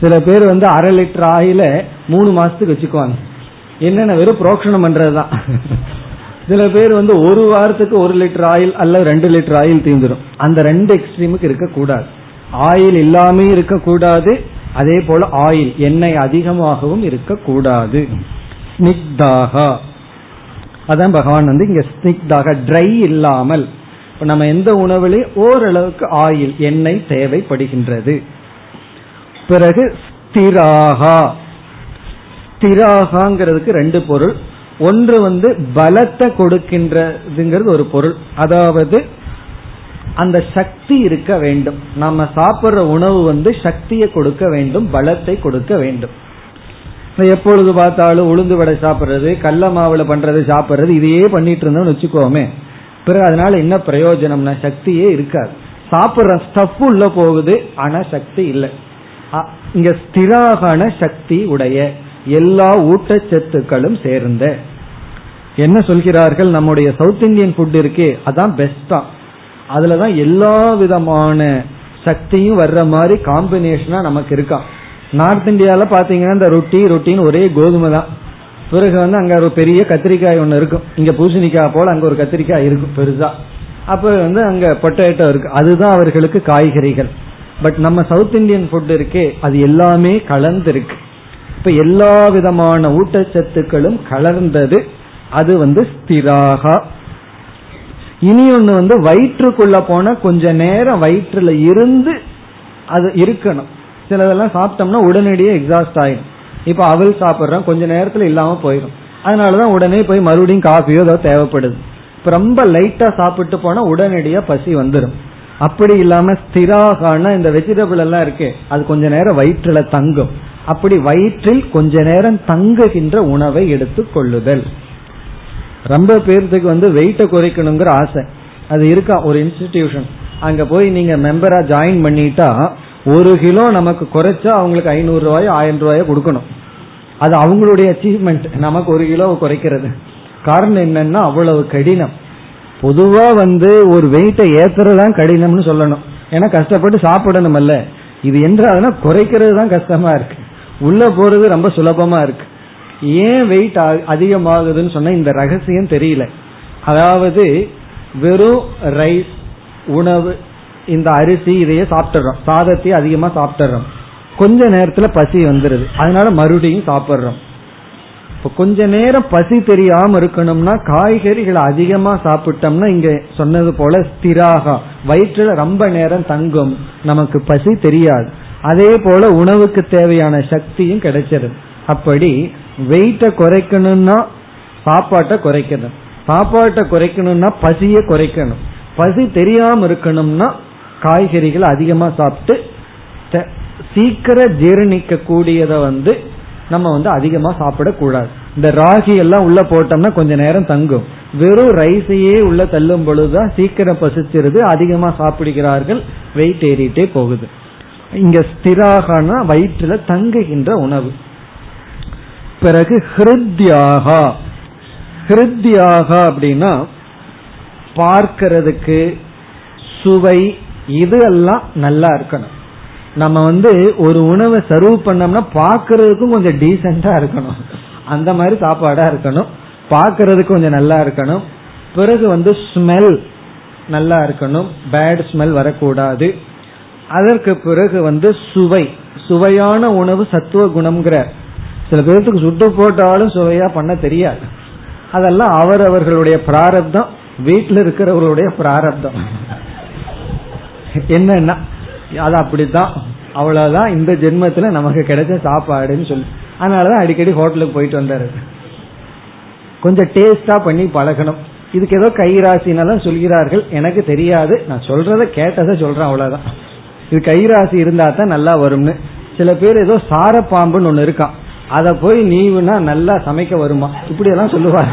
சில பேர் வந்து அரை லிட்டர் ஆயில மூணு மாசத்துக்கு வச்சுக்குவாங்க. என்னென்ன வெறும் புரோக்ஷனம் பண்றதுதான். சில பேர் வந்து ஒரு வாரத்துக்கு ஒரு லிட்டர் ஆயில் அல்ல ரெண்டு லிட்டர் ஆயில் தீந்துடும் அந்த ரெண்டு எக்ஸ்ட்ரீமுக்கு இருக்கக்கூடாது ஆயில் இல்லாமே இருக்கக்கூடாது அதே போல ஆயில் எண்ணெய் அதிகமாகவும் இருக்கக்கூடாது ஸ்னிக்தாகா. அதான் பகவான் வந்து இங்க ஸ்னிக்தாக ட்ரை இல்லாமல். இப்ப நம்ம எந்த உணவுலையும் ஓரளவுக்கு ஆயில் எண்ணெய் தேவைப்படுகின்றது. பிறகு ஸ்திராகா ஸ்திராகாங்கிறதுக்கு ரெண்டு பொருள். ஒன்று வந்து பலத்தை கொடுக்கின்றதுங்கிறது ஒரு பொருள். அதாவது அந்த சக்தி இருக்க வேண்டும். நம்ம சாப்பிட்ற உணவு வந்து சக்தியை கொடுக்க வேண்டும் பலத்தை கொடுக்க வேண்டும். எப்பொழுது பார்த்தாலும் உளுந்து வடை சாப்பிட்றது கடல மாவுல பண்றது சாப்பிட்றது இதையே பண்ணிட்டு இருந்தோம்னு வச்சுக்கோமே. பிறகு அதனால என்ன பிரயோஜனம்னா சக்தியே இருக்காது. சாப்பிட்ற ஸ்டஃப் உள்ள போகுது ஆனா சக்தி இல்லை. இங்க ஸ்திராகான சக்தி உடைய எல்லா ஊட்டச்சத்துக்களும் சேர்ந்த. என்ன சொல்கிறார்கள்? நம்முடைய சவுத் இந்தியன் ஃபுட் இருக்கே அதான் பெஸ்டா அதுலதான் எல்லா விதமான சக்தியும் வர்ற மாதிரி காம்பினேஷனா நமக்கு இருக்கான் நார்த் இந்தியால பாத்தீங்கன்னா இந்த ரொட்டி ரொட்டின்னு ஒரே கோதுமை தான். பிறகு வந்து அங்க ஒரு பெரிய கத்திரிக்காய் ஒன்று இருக்கும். இங்க பூசணிக்காய் போல அங்க ஒரு கத்திரிக்காய் இருக்கும் பெருசா. அப்ப வந்து அங்க பொட்டேட்டோ இருக்கு. அதுதான் அவர்களுக்கு காய்கறிகள். பட் நம்ம சவுத் இந்தியன் ஃபுட் இருக்கே அது எல்லாமே கலந்து இருக்கு இப்ப எல்லா விதமான ஊட்டச்சத்துக்களும் கலர்ந்தது அது வந்து ஸ்திராகா. இனி ஒன்று வந்து வயிற்றுக்குள்ள போன கொஞ்ச நேரம் வயிற்றுல இருந்து அது இருக்கணும். சிலதெல்லாம் சாப்பிட்டோம்னா உடனடியே எக்ஸாஸ்ட் ஆயிடும். இப்ப அவள் சாப்பிட்றோம் கொஞ்ச நேரத்துல இல்லாம போயிடும். அதனாலதான் உடனே போய் மறுபடியும் காஃபியோ ஏதோ தேவைப்படுது. இப்ப ரொம்ப லைட்டா சாப்பிட்டு போனா உடனடியா பசி வந்துடும் அப்படி இல்லாம ஸ்திராகான இந்த வெஜிடபிள் எல்லாம் இருக்கு அது கொஞ்ச நேரம் வயிற்றுல தங்கும். அப்படி வயிற்றில் கொஞ்ச நேரம் தங்குகின்ற உணவை எடுத்து கொள்ளுதல். ரொம்ப பேர்த்துக்கு வந்து வெயிட்ட குறைக்கணுங்கிற ஆசை. அது இருக்கா? ஒரு இன்ஸ்டிடியூஷன் அங்க போய் நீங்க மெம்பரா ஜாயின் பண்ணிட்டா ஒரு கிலோ நமக்கு குறைச்சா அவங்களுக்கு ஐநூறு ரூபாயோ ஆயிரம் ரூபாயோ கொடுக்கணும். அது அவங்களுடைய அச்சீவ்மெண்ட் நமக்கு ஒரு கிலோ குறைக்கிறது. காரணம் என்னன்னா அவ்வளவு கடினம். பொதுவா வந்து ஒரு வெயிட்டை ஏத்துறதுதான் கடினம்னு சொல்லணும். ஏன்னா கஷ்டப்பட்டு சாப்பிடணும் அல்ல இது என்றாதுன்னா குறைக்கிறது தான் கஷ்டமா இருக்கு. உள்ள போறது ரொம்ப சுலபமா இருக்கு. ஏன் வெயிட் அதிகமாகுதுன்னு சொன்னா இந்த ரகசியம் தெரியல. அதாவது வெறும் ரைஸ் உணவு இந்த அரிசி இதையே சாப்பிட்டுறோம். சாதத்தையே அதிகமா சாப்பிட்டுறோம். கொஞ்ச நேரத்துல பசி வந்துருது. அதனால மறுபடியும் சாப்பிட்றோம். இப்ப கொஞ்ச நேரம் பசி தெரியாம இருக்கணும்னா காய்கறிகளை அதிகமா சாப்பிட்டோம்னா இங்க சொன்னது போல ஸ்திராகா. வயிற்றுல ரொம்ப நேரம் தங்கும். நமக்கு பசி தெரியாது. அதே போல உணவுக்கு தேவையான சக்தியும் கிடைச்சிடும் அப்படி வெயிட்ட குறைக்கணும்னா சாப்பாட்டை குறைக்கணும். சாப்பாட்டை குறைக்கணும்னா பசிய குறைக்கணும். பசி தெரியாம இருக்கணும்னா காய்கறிகள் அதிகமா சாப்பிட்டு சீக்கிர ஜீரணிக்க கூடியதை வந்து நம்ம வந்து அதிகமா சாப்பிடக்கூடாது. இந்த ராகி எல்லாம் உள்ள போட்டோம்னா கொஞ்ச நேரம் தங்கும். வெறும் ரைஸையே உள்ள தள்ளும் பொழுதுதான் சீக்கிரம் பசிச்சிருது அதிகமா சாப்பிடுகிறார்கள் வெயிட் ஏறிட்டே போகுது. இங்க ஸ்திராகனா வயிற்றுல தங்குகின்ற உணவு. பிறகு ஹிருத்யாகா. ஹிருத்யாகா அப்படின்னா பார்க்கிறதுக்கு சுவை இது எல்லாம் நல்லா இருக்கணும். நம்ம வந்து ஒரு உணவை சர்வ் பண்ணோம்னா பாக்குறதுக்கும் கொஞ்சம் டீசெண்டா இருக்கணும். அந்த மாதிரி சாப்பாடா இருக்கணும். பாக்குறதுக்கு கொஞ்சம் நல்லா இருக்கணும். பிறகு வந்து ஸ்மெல் நல்லா இருக்கணும். பேட் ஸ்மெல் வரக்கூடாது. அதற்கு பிறகு வந்து சுவை. சுவையான உணவு சத்துவ குணம்ங்கிற. சில பேர்த்துக்கு சுட்டு போட்டாலும் சுவையா பண்ண தெரியாது. அதெல்லாம் அவரவர்களுடைய பிராரப்தம். வீட்டில் இருக்கிறவர்களுடைய பிராரப்தம். என்னன்னா அது அப்படித்தான். அவ்வளவுதான் இந்த ஜென்மத்துல நமக்கு கிடைச்ச சாப்பாடுன்னு சொல்லி. அதனாலதான் அடிக்கடி ஹோட்டலுக்கு போயிட்டு வந்தாரு. கொஞ்சம் டேஸ்டா பண்ணி பழகணும். இதுக்கு ஏதோ கைராசினாலும் சொல்கிறார்கள். எனக்கு தெரியாது. நான் சொல்றத கேட்டதை சொல்றேன் அவ்வளவுதான். இது கைராசி இருந்தா தான் நல்லா வரும்னு. சில பேர் ஏதோ சார பாம்புன்னு ஒண்ணு இருக்கான். அத போய் நீவுனா நல்லா சமைக்க வருமா? இப்படி எல்லாம் சொல்லுவார்.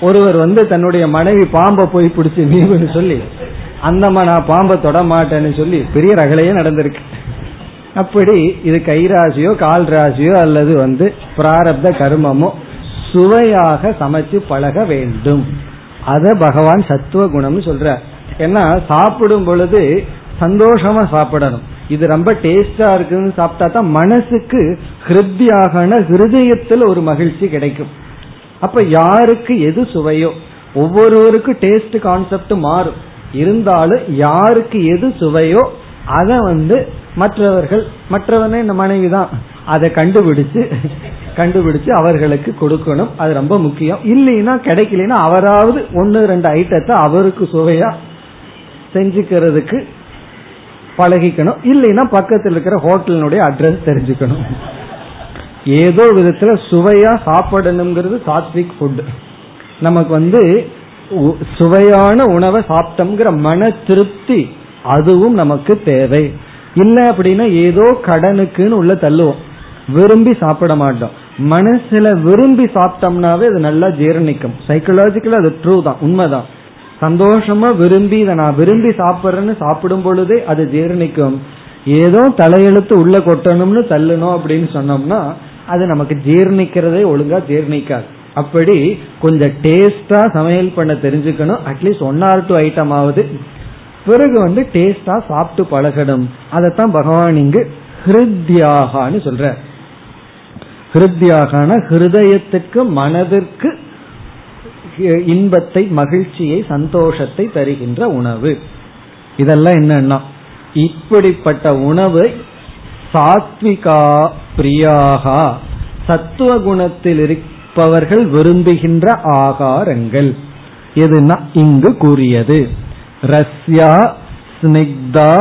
ஒருவர் வந்து தன்னுடைய மனைவி பாம்பை போய் பிடிச்சி நீவுன்னு சொல்லி அந்தம்மா நான் பாம்பை தொட மாட்டேன்னு சொல்லி பெரிய ரகலையே நடந்திருக்கு. அப்படி இது கைராசியோ கால் ராசியோ அல்லது வந்து பிராரப்த கர்மமோ சுவையாக சமைச்சு பழக வேண்டும். அத பகவான் சத்துவ குணம்னு சொல்ற ஏன்னா சாப்பிடும் பொழுது சந்தோஷமா சாப்பிடணும். இது ரொம்ப டேஸ்டா இருக்குன்னு சாப்பிட்டா தான் மனசுக்கு ஹிருத்தியாக ஹிருதயத்தில் ஒரு மகிழ்ச்சி கிடைக்கும். அப்ப யாருக்கு எது சுவையோ ஒவ்வொருவருக்கும் டேஸ்ட் கான்செப்ட் மாறும். இருந்தாலும் யாருக்கு எது சுவையோ அதை வந்து மற்றவர்கள் மற்றவனே இந்த மனைவி தான் அதை கண்டுபிடிச்சு கண்டுபிடிச்சு அவர்களுக்கு கொடுக்கணும். அது ரொம்ப முக்கியம். இல்லைன்னா கிடைக்கலன்னா அவராவது ஒன்னு ரெண்டு ஐட்டத்தை அவருக்கு சுவையா செஞ்சுக்கிறதுக்கு பழகிக்கணும். இல்லைன்னா பக்கத்தில் இருக்கிற ஹோட்டலினுடைய அட்ரஸ் தெரிஞ்சுக்கணும். ஏதோ விதத்துல சுவையா சாப்பிடணுங்கிறது சாத்விக் ஃபுட் நமக்கு வந்து சுவையான உணவை சாப்பிட்டோம்ங்கிற மன திருப்தி அதுவும் நமக்கு தேவை. இல்லை அப்படின்னா ஏதோ கடனுக்குன்னு உள்ள தள்ளுவோம். விரும்பி சாப்பிட மாட்டோம். மனசுல விரும்பி சாப்பிட்டோம்னாவே அது நல்லா ஜீரணிக்கும். சைக்கலாஜிக்கலா அது ட்ரூ தான் உண்மைதான். சந்தோஷமா விரும்பி இதை நான் விரும்பி சாப்பிட்றேன்னு சாப்பிடும் பொழுதே அது ஜீரணிக்கும். ஏதோ தலையெழுத்து உள்ள கொட்டணும்னு தள்ளணும் அப்படின்னு சொன்னோம்னா அது நமக்கு ஜீர்ணிக்கிறதே ஒழுங்கா ஜீர்ணிக்காது. அப்படி கொஞ்சம் டேஸ்டா சமையல் பண்ண தெரிஞ்சுக்கணும். At least one or two item ஆகுது பிறகு வந்து டேஸ்டா சாப்பிட்டு பழகணும். அதைத்தான் பகவான் இங்கு ஹிருத்யாகான்னு சொல்ற ஹிருத்யாகான ஹிருதயத்துக்கு மனதிற்கு இன்பத்தை மகிழ்ச்சியை சந்தோஷத்தை தருகின்ற உணவு. இதெல்லாம் என்னன்னா இப்படிப்பட்ட உணவு சாத்விகா பிரியாகா சத்துவ குணத்தில் கேட்பவர்கள் விரும்புகின்ற ஆகாரங்கள். எதுனா இங்கு கூறியது. ரஸ்யா ஸ்னிக்தா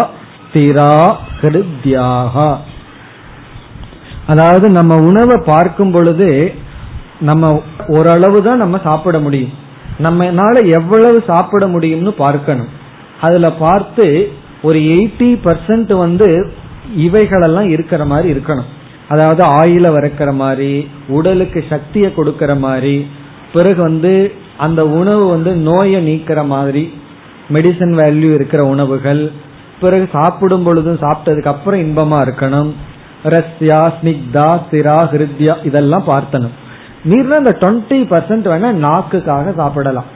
ஸ்திரா ஹிருத்யாகா. அதாவது நம்ம உணவை பார்க்கும் பொழுது நம்ம ஓரளவு தான் நம்ம சாப்பிட முடியும். நம்மனால எவ்வளவு சாப்பிட முடியும்னு பார்க்கணும். அதுல பார்த்து ஒரு எயிட்டி பர்சன்ட் வந்து இவைகளெல்லாம் இருக்கிற மாதிரி இருக்கணும். அதாவது ஆயில வறுக்கிற மாதிரி உடலுக்கு சக்தியை கொடுக்கற மாதிரி பிறகு வந்து அந்த உணவு வந்து நோயை நீக்கிற மாதிரி மெடிசன் வேல்யூ இருக்கிற உணவுகள் பிறகு சாப்பிடும் பொழுதும் சாப்பிட்டதுக்கு அப்புறம் இன்பமா இருக்கணும். ரஸ்யா ஸ்னிக்தா சிரா ஹிருத்யா இதெல்லாம் பார்த்தணும் மீறின அந்த டுவெண்ட்டி பர்சன்ட் வேணா நாக்குக்காக சாப்பிடலாம்.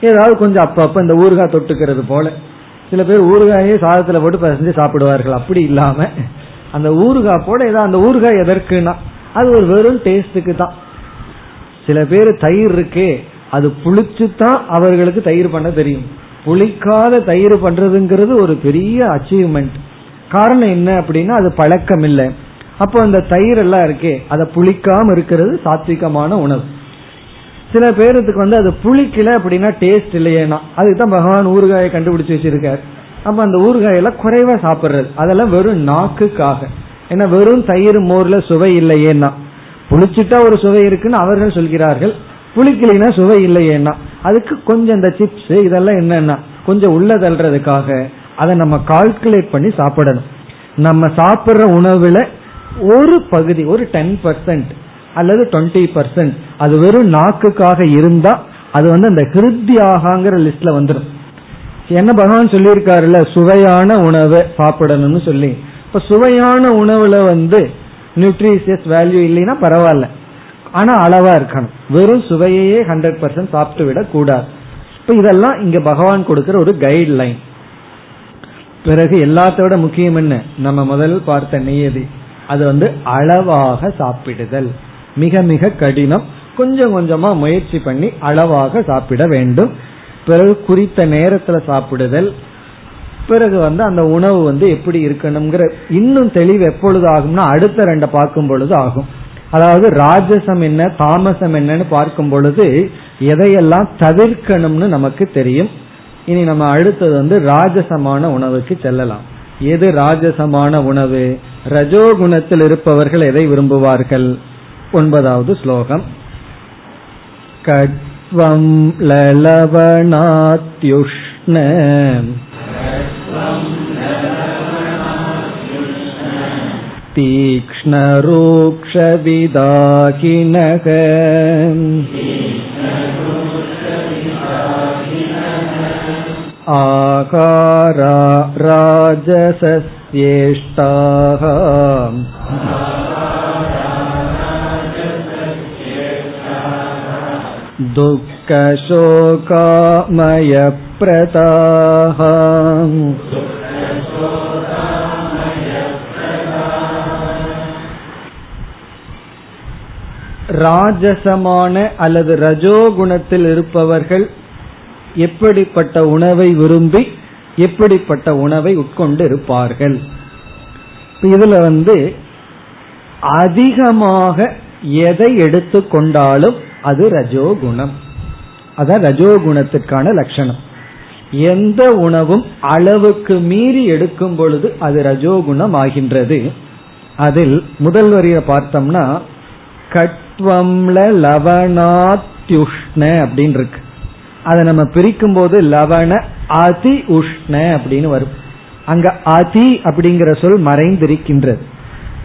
ஏதாவது கொஞ்சம் அப்பப்ப இந்த ஊறுகாய் தொட்டுக்கிறது போல. சில பேர் ஊறுகாயே சாதத்துல போட்டு பசஞ்சு சாப்பிடுவார்கள். அப்படி இல்லாம அந்த ஊறுகாய் போட ஏதோ அந்த ஊறுகாய் எதற்குனா அது ஒரு வெறும் டேஸ்டுக்கு தான். சில பேர் தயிர் இருக்கே அது புளிச்சு தான் அவர்களுக்கு தயிர் பண்ண தெரியும். புளிக்காத தயிர் பண்றதுங்கிறது ஒரு பெரிய அச்சீவ்மெண்ட் காரணம் என்ன அப்படின்னா அது பழக்கம் இல்லை. அப்போ அந்த தயிர் எல்லாம் இருக்கே அதை புளிக்காம இருக்கிறது சாத்விகமான உணவு. சில பேருக்கு வந்து அது புளிக்கல அப்படின்னா டேஸ்ட் இல்லையேனா. அதுக்கு தான் பகவான் ஊறுகாயை கண்டுபிடிச்சு வச்சிருக்காரு. அப்ப அந்த ஊறுகாயெல்லாம் குறைவா சாப்பிடுறது. அதெல்லாம் வெறும் நாக்குக்காக. ஏன்னா வெறும் தயிர் மோர்ல சுவை இல்லையேன்னா. புளிச்சுட்டா ஒரு சுவை இருக்குன்னு அவர்கள் சொல்கிறார்கள். புளிக்கலைன்னா சுவை இல்லையேன்னா. அதுக்கு கொஞ்சம் இந்த சிப்ஸ் இதெல்லாம் என்னன்னா கொஞ்சம் உள்ள தள்ளுறதுக்காக அதை நம்ம கால்குலேட் பண்ணி சாப்பிடணும். நம்ம சாப்பிடுற உணவுல ஒரு பகுதி ஒரு டென் பர்சன்ட் அல்லது டுவெண்ட்டி பர்சன்ட் அது வெறும் நாக்குக்காக இருந்தா அது வந்து அந்த ஹிருத்தியாகங்கிற லிஸ்ட்ல வந்துடும் என்ன பகவான் சொல்லியிருக்காருல்ல சுவையான உணவை சாப்பிடணும்னு சொல்லி. இப்ப சுவையான உணவுல வந்து நியூட்ரிஷியஸ் வேல்யூ இல்லைன்னா பரவாயில்ல. ஆனா அளவா இருக்கணும். வெறும் சுவையே ஹண்ட்ரட் பர்சன்ட் சாப்பிட்டு விட கூடாது. இப்ப இதெல்லாம் இங்க பகவான் கொடுக்கிற ஒரு கைட்லைன் பிறகு எல்லாத்தோட முக்கியம் என்ன? நம்ம முதல் பார்த்த நியதி. அது வந்து அளவாக சாப்பிடுதல். மிக மிக கடினம். கொஞ்சம் கொஞ்சமா முயற்சி பண்ணி அளவாக சாப்பிட வேண்டும். பிறகு குறித்த நேரத்துல சாப்பிடுதல் பிறகு வந்து அந்த உணவு வந்து எப்படி இருக்கணுங்கிற இன்னும் தெளிவு எப்பொழுது ஆகும்னா அடுத்த ரெண்ட பார்க்கும் பொழுது ஆகும். அதாவது ராஜசம் என்ன தாமசம் என்னன்னு பார்க்கும் பொழுது எதையெல்லாம் தவிர்க்கணும்னு நமக்கு தெரியும். இனி நம்ம அடுத்தது வந்து ராஜசமான உணவுக்கு செல்லலாம். எது ராஜசமான உணவு? ரஜோகுணத்தில் இருப்பவர்கள் எதை விரும்புவார்கள்? ஒன்பதாவது ஸ்லோகம். கட் ह्रस्वं ललवणात्युष्ण तीक्ष्णरूक्षविदाकिनः आकारा राजसस्येष्टाः दुःखशोकामयप्रदाः ராஜசமான அல்லது ரஜோகுணத்தில் இருப்பவர்கள் எப்படிப்பட்ட உணவை விரும்பி எப்படிப்பட்ட உணவை உட்கொண்டு இருப்பார்கள் இதுல வந்து அதிகமாக எதை எடுத்துக்கொண்டாலும் அது ரஜோகுணம். அதான் ரஜோகுணத்துக்கான லட்சணம். எந்த உணவும் அளவுக்கு மீறி எடுக்கும் பொழுது அது ரஜோகுணம் ஆகின்றது அதில் முதல் வரியை பார்த்தோம்னா கட்வம்ல லவணாத்யுஷ்ண அப்படின்னு இருக்கு அதை நம்ம பிரிக்கும் போது லவண அதி உஷ்ண அப்படின்னு வரும். அங்க அதி அப்படிங்கிற சொல் மறைந்திருக்கின்றது.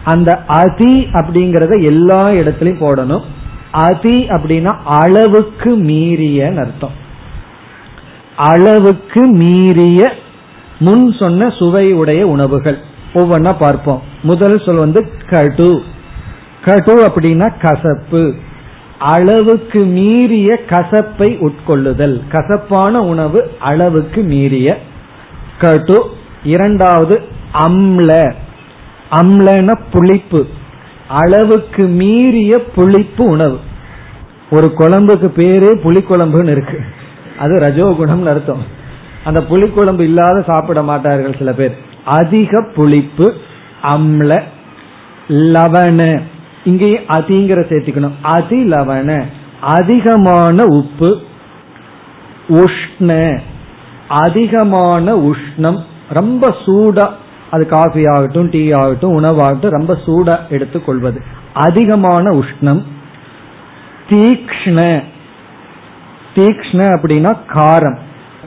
அந்த அதி அப்படிங்கறத எல்லா இடத்துலையும் போடணும். அதி அப்படின்னா அளவுக்கு மீறிய அர்த்தம். அளவுக்கு மீறிய முன் சொன்ன சுவையுடைய உணவுகள். ஒவ்வொன்னா பார்ப்போம். முதல் சொல் வந்து கடு. கடு அப்படின்னா கசப்பு. அளவுக்கு மீறிய கசப்பை உட்கொள்ளுதல். கசப்பான உணவு அளவுக்கு மீறிய கடு. இரண்டாவது அம்ல. அம்லன புளிப்பு. அளவுக்கு மீறிய புளிப்பு உணவு. ஒரு குழம்புக்கு பேரே புளிக்குழம்புன்னு இருக்கு. அது ரஜோகுணம்னு அர்த்தம். அந்த புளிக்குழம்பு இல்லாத சாப்பிட மாட்டார்கள் சில பேர். அதிக புளிப்பு அம்ல லவண. இங்கேயும் அதிங்கிற சேர்த்துக்கணும். அதி லவண அதிகமான உப்பு உஷ்ண. அதிகமான உஷ்ணம். ரொம்ப சூடா அது காஃபி ஆகட்டும் டீ ஆகட்டும் உணவாகட்டும் ரொம்ப சூடா எடுத்துக்கொள்வது. அதிகமான உஷ்ணம் தீக்ஷ்ண தீக்ஷ்ண அப்படின்னா காரம்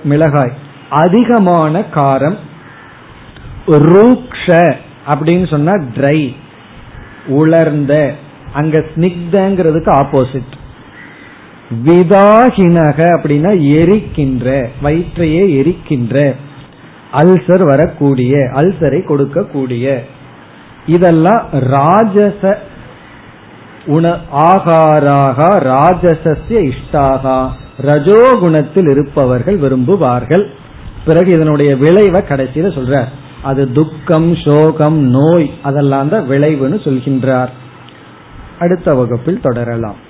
மிளகாய். அதிகமான காரம் ரூக்ஷ அப்படின்னு சொன்னா ட்ரை உலர்ந்த அங்க ஸ்னிக்தங்கிறதுக்கு ஆப்போசிட் விதாகினக அப்படின்னா எரிக்கின்ற வயிற்றையே எரிக்கின்ற அல்சர் வரக்கூடிய அல்சரை கொடுக்கக்கூடிய. இதெல்லாம் ராஜச உண ஆகாராக ராஜசஸ்ய இஷ்டாகா. ரஜோகுணத்தில் இருப்பவர்கள் விரும்புவார்கள். பிறகு இதனுடைய விளைவை கடைசியில சொல்றார். அது துக்கம் சோகம் நோய் அதெல்லாம் தான் விளைவுன்னு சொல்கின்றார். அடுத்த வகுப்பில் தொடரலாம்.